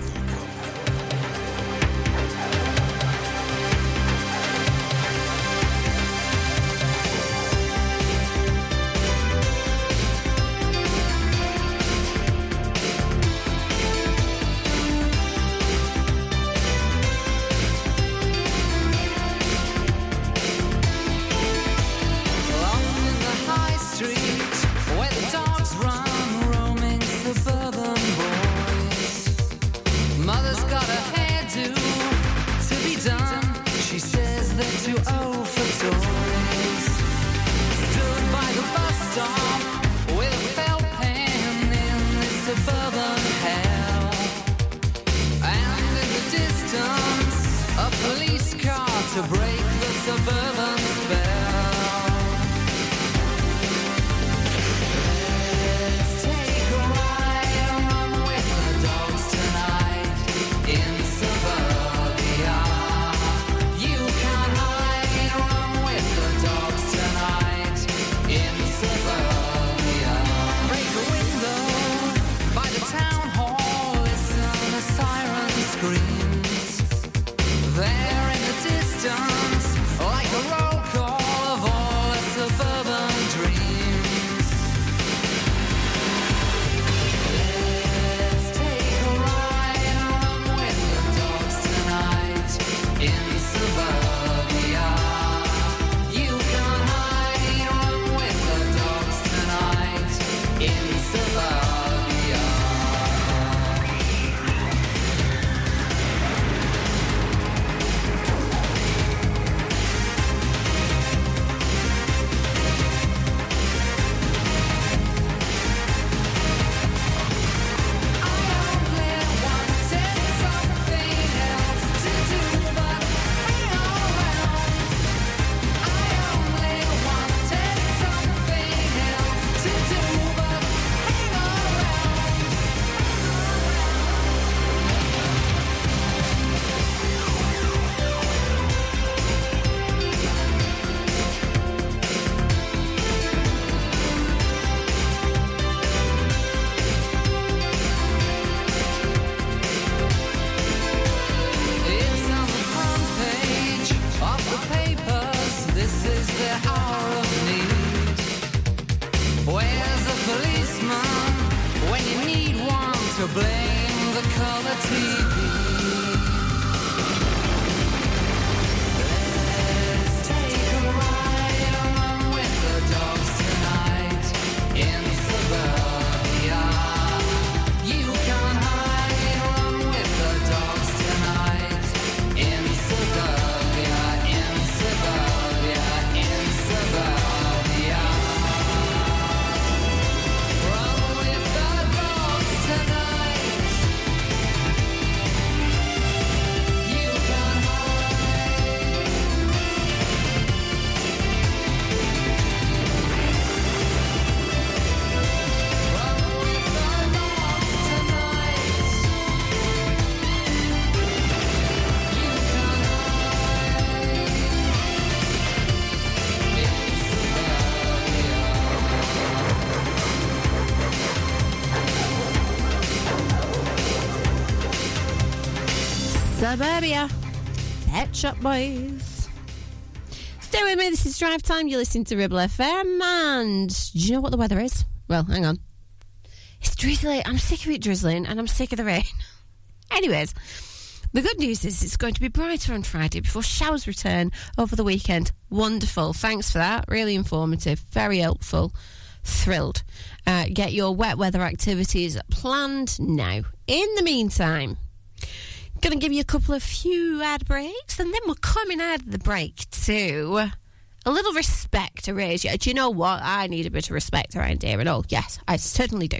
Suburbia. Pet Shop Boys. Stay with me. This is Drive Time. You're listening to Ribble FM. And do you know what the weather is? Well, hang on. It's drizzling. I'm sick of it drizzling and I'm sick of the rain. Anyways, the good news is it's going to be brighter on Friday before showers return over the weekend. Wonderful. Thanks for that. Really informative. Very helpful. Thrilled. Uh, get your wet weather activities planned now. In the meantime, going to give you a couple of few ad breaks and then we're coming out of the break to a little respect Erasure. Do you know what? I need a bit of respect around here and all. Yes, I certainly do.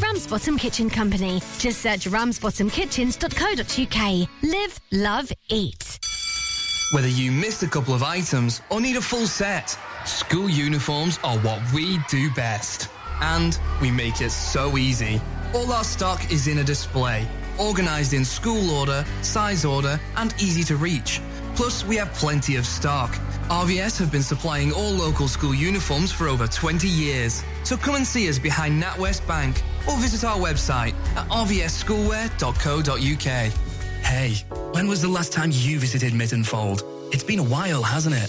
Ramsbottom Kitchen Company. Just search ramsbottomkitchens.co.uk. Live, love, eat. Whether you missed a couple of items or need a full set, school uniforms are what we do best. And we make it so easy. All our stock is in a display, organised in school order, size order, and easy to reach. Plus, we have plenty of stock. RVS have been supplying all local school uniforms for over 20 years. So come and see us behind NatWest Bank or visit our website at rvsschoolwear.co.uk. Hey, when was the last time you visited Mytton Fold? It's been a while, hasn't it?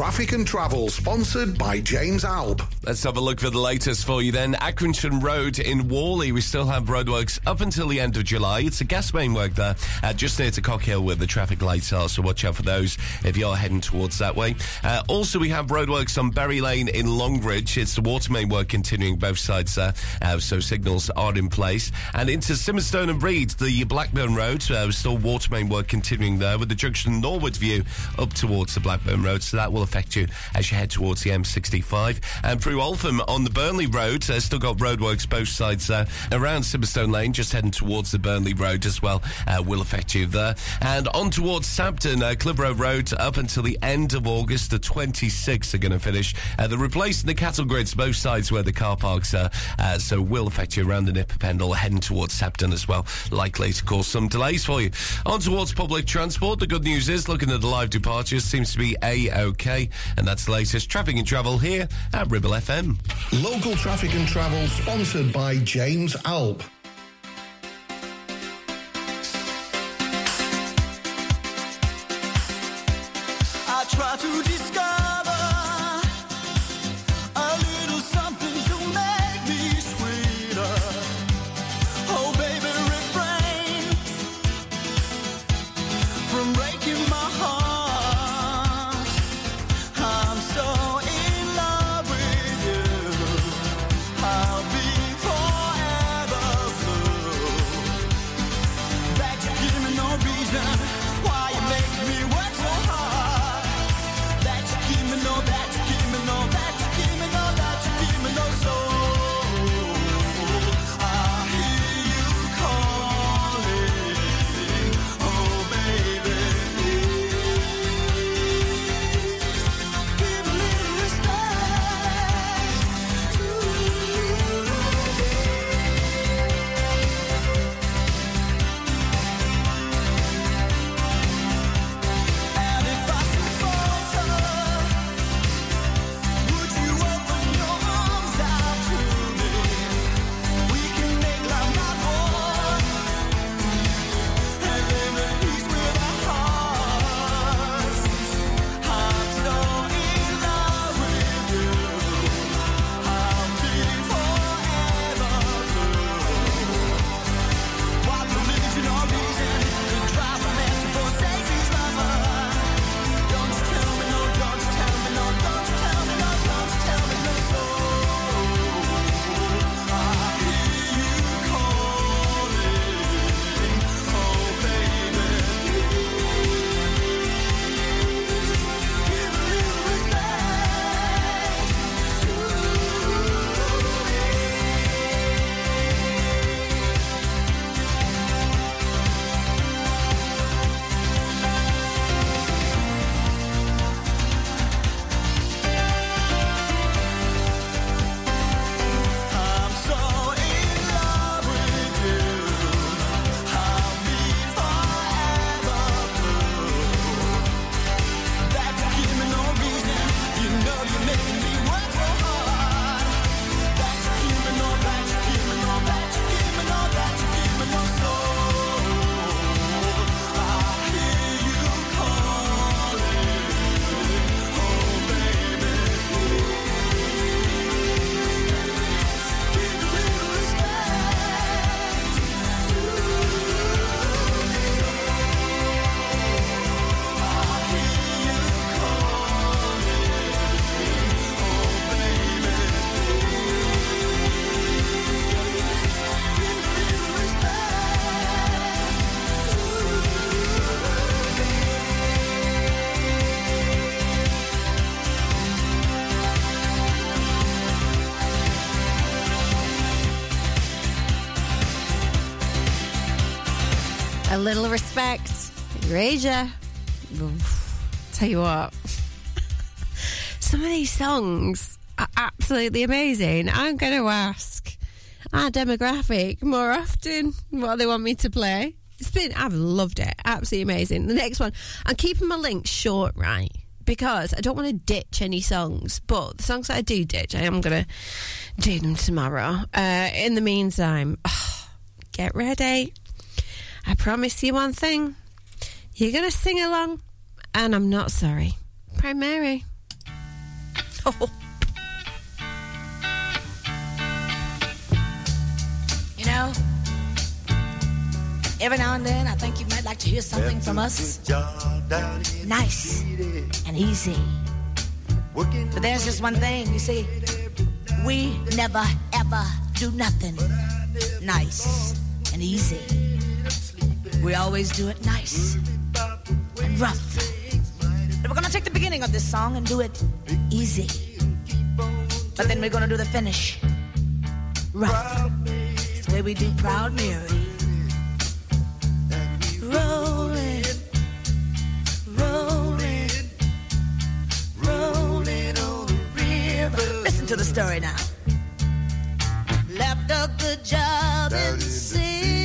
Traffic and Travel, sponsored by James Alb. Let's have a look for the latest for you then. Accrington Road in Whalley, we still have roadworks up until the end of July. It's a gas main work there, uh, just near to Cockhill where the traffic lights are, so watch out for those if you're heading towards that way. Uh, also, we have roadworks on Berry Lane in Longridge. It's the water main work continuing both sides there, uh, so signals are in place. And into Simonstone and Read, the Blackburn Road, uh, still water main work continuing there with the junction Norwood View up towards the Blackburn Road, so that will affect you as you head towards the M65. And through Altham on the Burnley Road, uh, still got roadworks both sides uh, around Simonstone Lane, just heading towards the Burnley Road as well, uh, will affect you there. And on towards Sabden, uh, Road up until the end of August, the 26th are going to finish. Uh, they're replacing the cattle grids both sides where the car parks are, uh, so will affect you around the Nick o' Pendle, heading towards Sabden as well, likely to cause some delays for you. On towards public transport, the good news is looking at the live departures seems to be and that's the latest traffic and travel here at Ribble FM. Local Traffic and Travel, sponsored by James Alb. Little respect. Raja. Tell you what. Some of these songs are absolutely amazing. I'm going to ask our demographic more often what they want me to play. It's been, I've loved it. Absolutely amazing. The next one, I'm keeping my links short, right? Because I don't want to ditch any songs, but the songs that I do ditch, I am going to do them tomorrow. Uh, in the meantime, get ready. I promise you one thing. You're going to sing along, and I'm not sorry. Proud Mary. Oh. You know, every now and then I think you might like to hear something from us. Nice and easy. But there's just one thing, you see, we never ever do nothing nice and easy. We always do it nice and rough. And we're gonna take the beginning of this song and do it easy. But then we're gonna do the finish rough. It's the way we do Proud Mary. Rolling, rolling, rolling on the river. Listen to the story now. Left a good job in the city,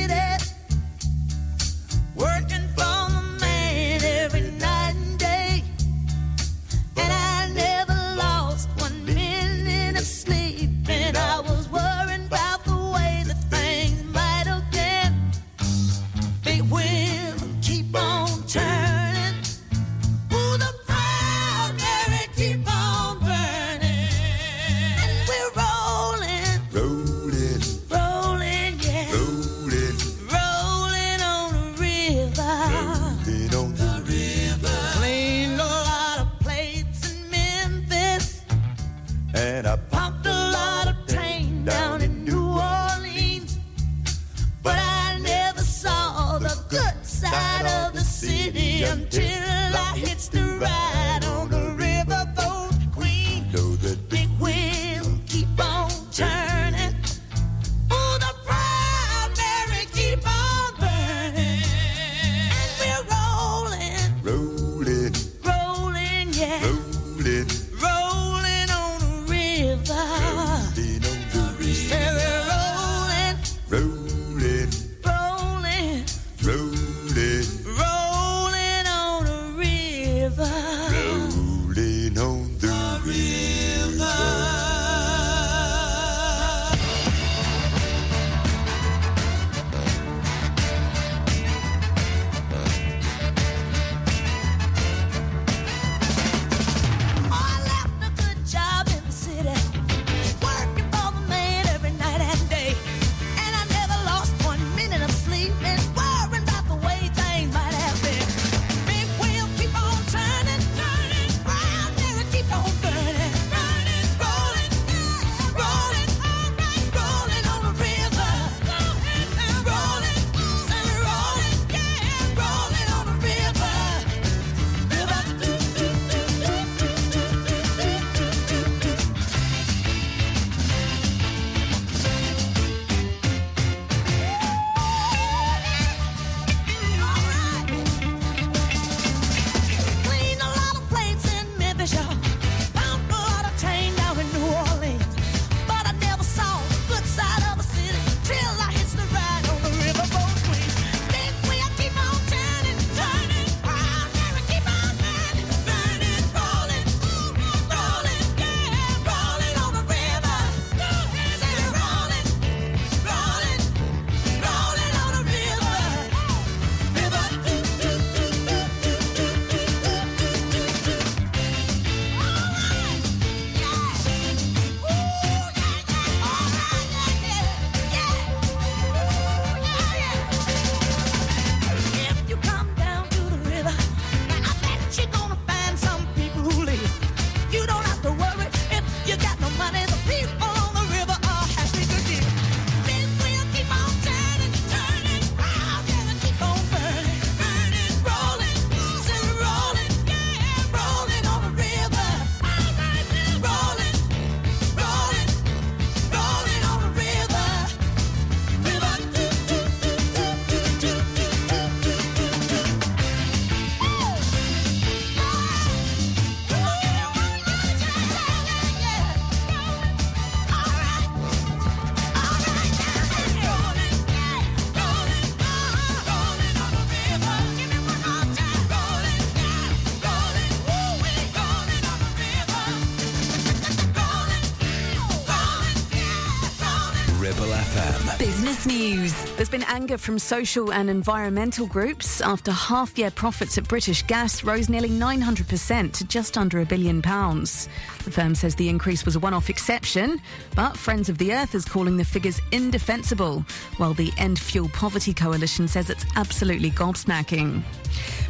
news. There's been anger from social and environmental groups after half year profits at British Gas rose nearly 900% to just under a billion pounds. The firm says the increase was a one off exception, but Friends of the Earth is calling the figures indefensible, while the End Fuel Poverty Coalition says it's absolutely gobsmacking.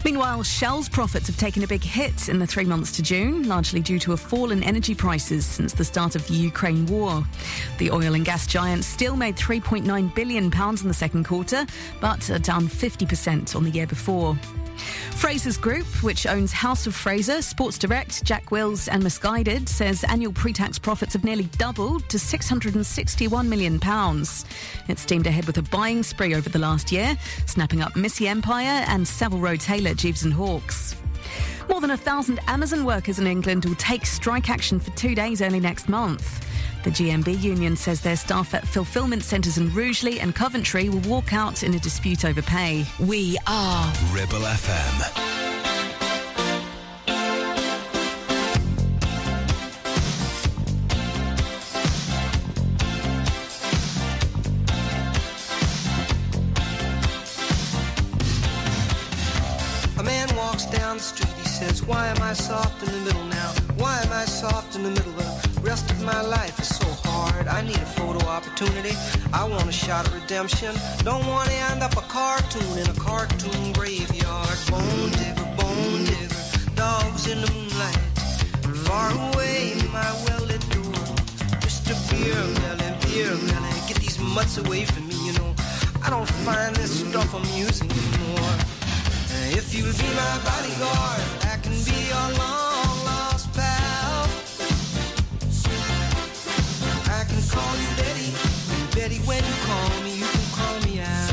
Meanwhile, Shell's profits have taken a big hit in the three months to June, largely due to a fall in energy prices since the start of the Ukraine war. The oil and gas giant still made £3.9 billion in the second quarter, but are down 50% on the year before. Frasers Group, which owns House of Fraser, Sports Direct, Jack Wills, and Missguided, says annual pre tax profits have nearly doubled to £661 million. It steamed ahead with a buying spree over the last year, snapping up Missy Empire and Savile Row tailor Gieves and Hawkes. More than a thousand Amazon workers in England will take strike action for two days early next month. The GMB union says their staff at fulfilment centres in Rugeley and Coventry will walk out in a dispute over pay. We are Ribble FM. A man walks down the street, he says, Why am I soft in the middle now? Opportunity. I want a shot of redemption. Don't want to end up a cartoon in a cartoon graveyard. Bone digger, bone digger, dogs in the moonlight. Far away, my well-lit door. Mr. Beer Melly, Beer Melly, get these mutts away from me, you know. I don't find this stuff amusing anymore. If you'll be my bodyguard, I can be your long call you Betty, Betty, when you call me, you can call me out.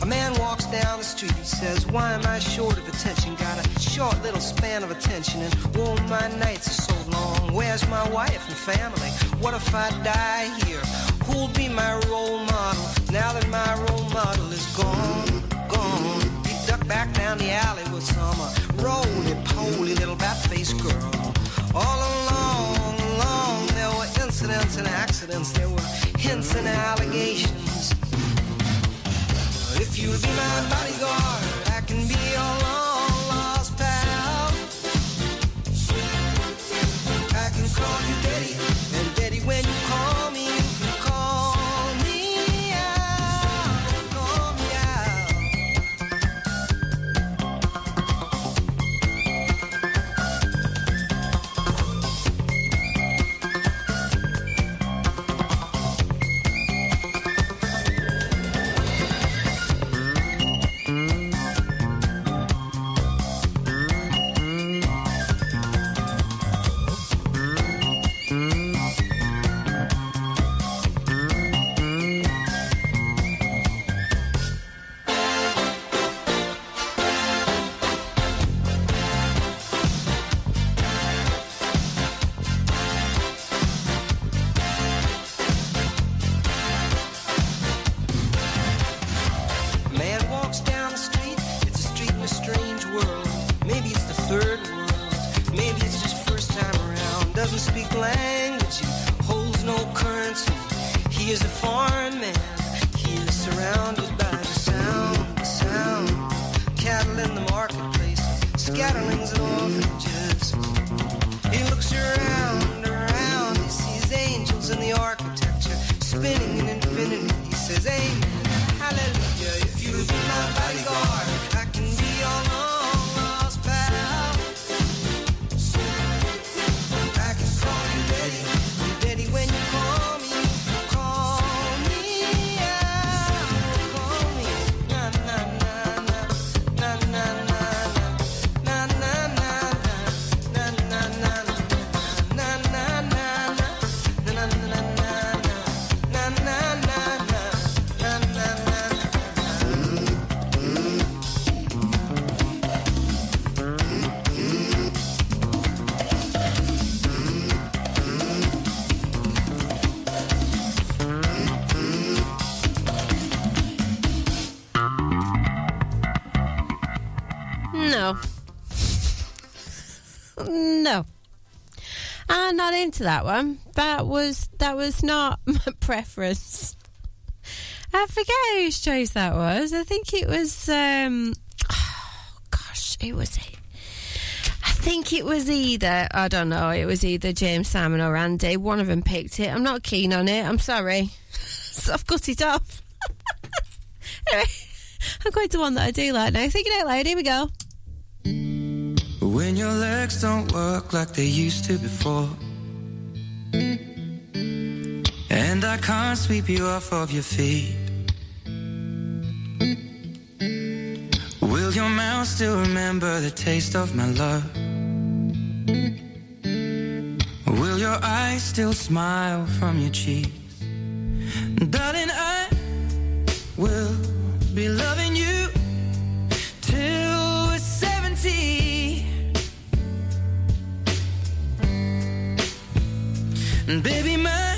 A man walks down the street, he says, Why am I short of attention? Got a short little span of attention, and oh, my nights are so long. Where's my wife and family? What if I die here? Who'll be my role model now that my role model is gone? Gone. He ducked back down the alley with some uh, roly-poly little bat-faced girl. All were incidents and accidents. There were hints and allegations. If you'll be my bodyguard, I can be your long Into that one. That was that was not my preference. I forget whose choice that was. I think it was. Um, oh gosh, it was. I think it was either. I don't know. It was either James Simon or Andy. One of them picked it. I'm not keen on it. I'm sorry. so I've cut it off. anyway, I'm going to one that I do like now. Thinking out loud. Here we go. When your legs don't work like they used to before. And I can't sweep you off of your feet. Will your mouth still remember the taste of my love? Will your eyes still smile from your cheeks? Darling, I will be loving you baby, my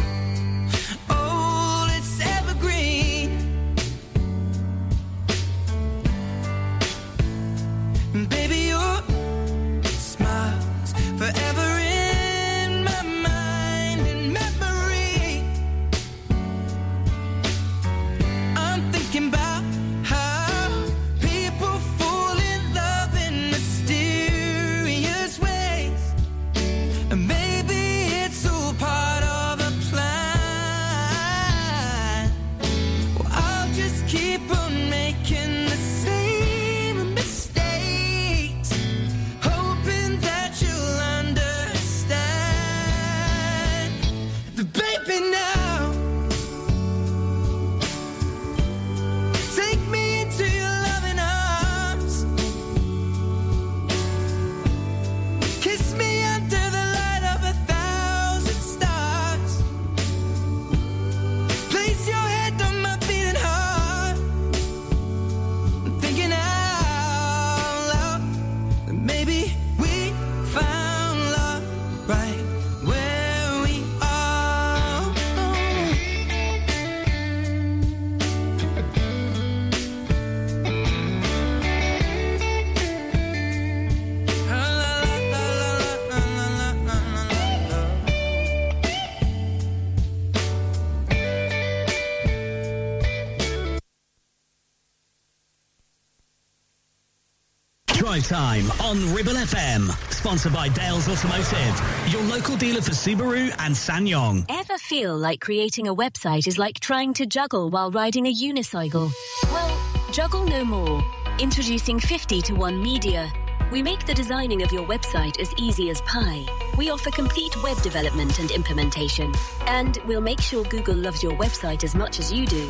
time on Ribble FM. Sponsored by Dales Automotive, your local dealer for Subaru and SsangYong. Ever feel like creating a website is like trying to juggle while riding a unicycle? Well, juggle no more. Introducing 50 to 1 Media. We make the designing of your website as easy as pie. We offer complete web development and implementation. And we'll make sure Google loves your website as much as you do.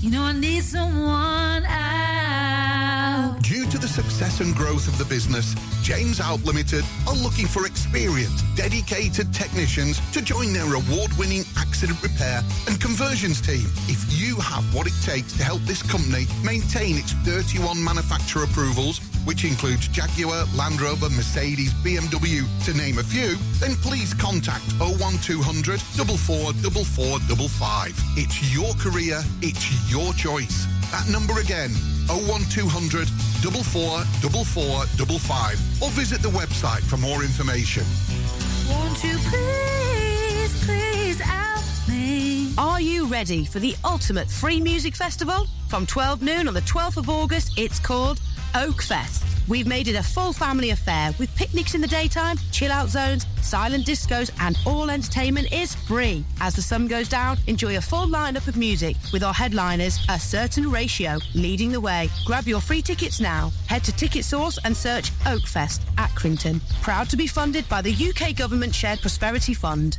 You know, I need someone out. Due to the success and growth of the business, James Out Limited are looking for experienced, dedicated technicians to join their award-winning accident repair and conversions team. If you have what it takes to help this company maintain its 31 manufacturer approvals, which includes Jaguar, Land Rover, Mercedes, BMW, to name a few, then please contact 01200 444455. It's your career, it's your choice. That number again, 01200 444455. Or visit the website for more information. Won't you please, please help me? Are you ready for the ultimate free music festival? From 12 noon on the 12th of August, it's called Oak Fest. We've made it a full family affair with picnics in the daytime, chill out zones, silent discos, and all entertainment is free. As the sun goes down, enjoy a full lineup of music with our headliners, A Certain Ratio, leading the way. Grab your free tickets now. Head to Ticket Source and search Oak Fest, Accrington. Proud to be funded by the UK Government Shared Prosperity Fund.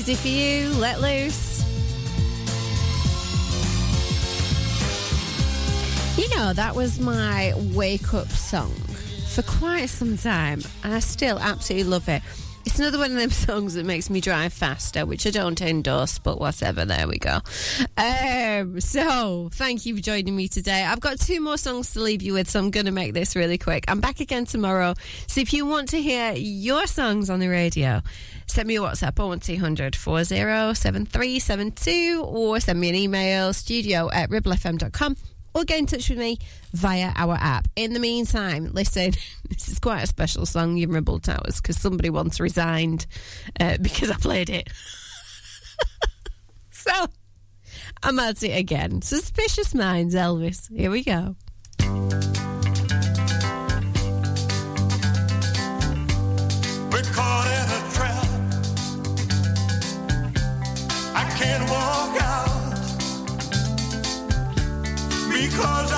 Crazy for you, let loose. You know, that was my wake up song for quite some time, and I still absolutely love it. Another one of them songs that makes me drive faster, which I don't endorse, but whatever. There we go. Um, so, thank you for joining me today. I've got two more songs to leave you with, so I'm going to make this really quick. I'm back again tomorrow. So, if you want to hear your songs on the radio, send me a WhatsApp on 1200 407372 or send me an email studio at ribblefm.com or get in touch with me via our app. In the meantime, listen, this is quite a special song, You Ribble Towers, because somebody once resigned uh, because I played it. so I'm at it again. Suspicious Minds, Elvis. Here we go. Because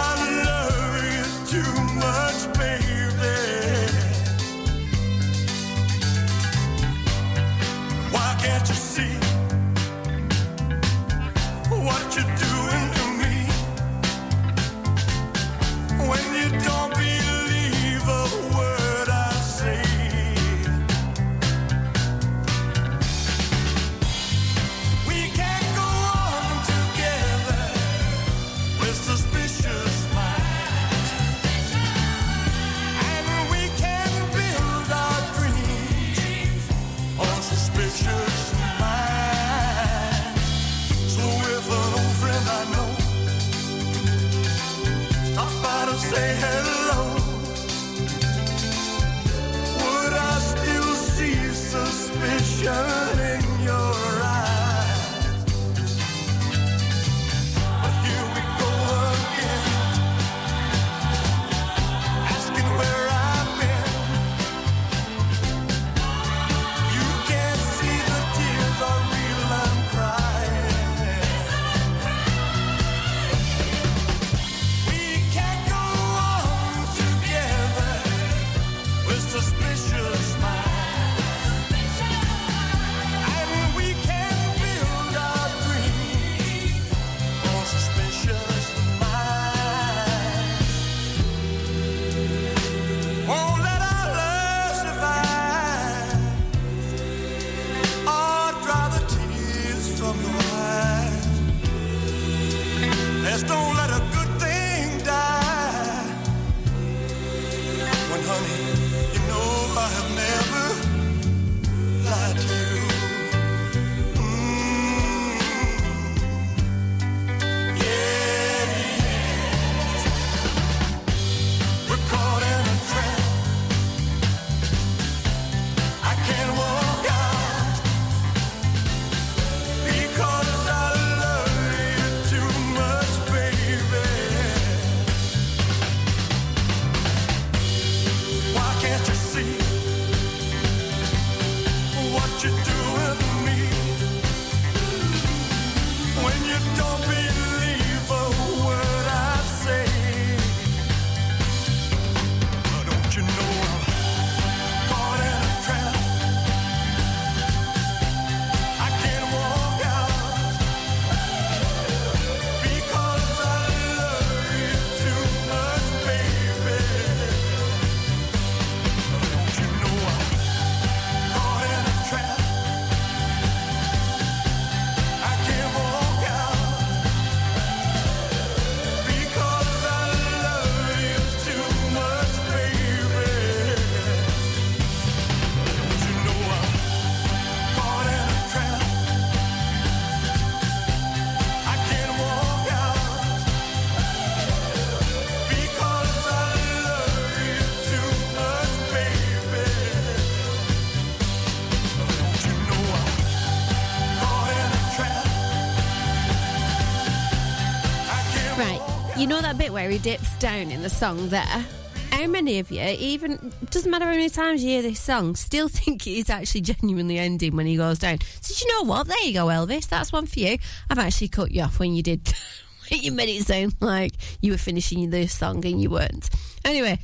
that bit where he dips down in the song there? How many of you, even doesn't matter how many times you hear this song, still think it is actually genuinely ending when he goes down? So you know what? There you go, Elvis. That's one for you. I've actually cut you off when you did. you made it sound like you were finishing the song and you weren't. Anyway,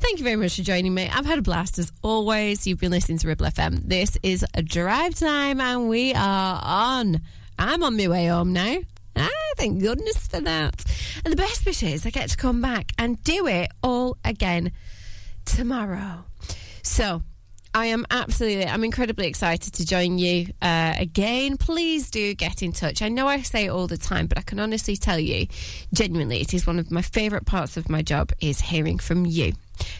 Thank you very much for joining me. I've had a blast as always. You've been listening to Ribble FM. This is a drive time and we are on. I'm on my way home now. Ah, thank goodness for that. And the best bit is I get to come back and do it all again tomorrow. So, I am absolutely, I'm incredibly excited to join you uh, again. Please do get in touch. I know I say it all the time, but I can honestly tell you, genuinely, it is one of my favourite parts of my job is hearing from you.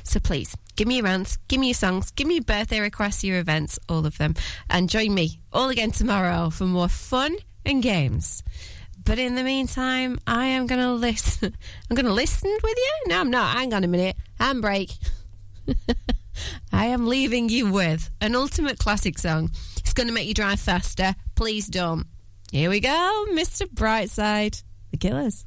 So please, give me your rants, give me your songs, give me your birthday requests, your events, all of them, and join me all again tomorrow for more fun and games. But in the meantime, I am going to listen. I'm going to listen with you? No, I'm not. Hang on a minute. Handbrake. I am leaving you with an ultimate classic song. It's going to make you drive faster. Please don't. Here we go, Mr. Brightside, The Killers.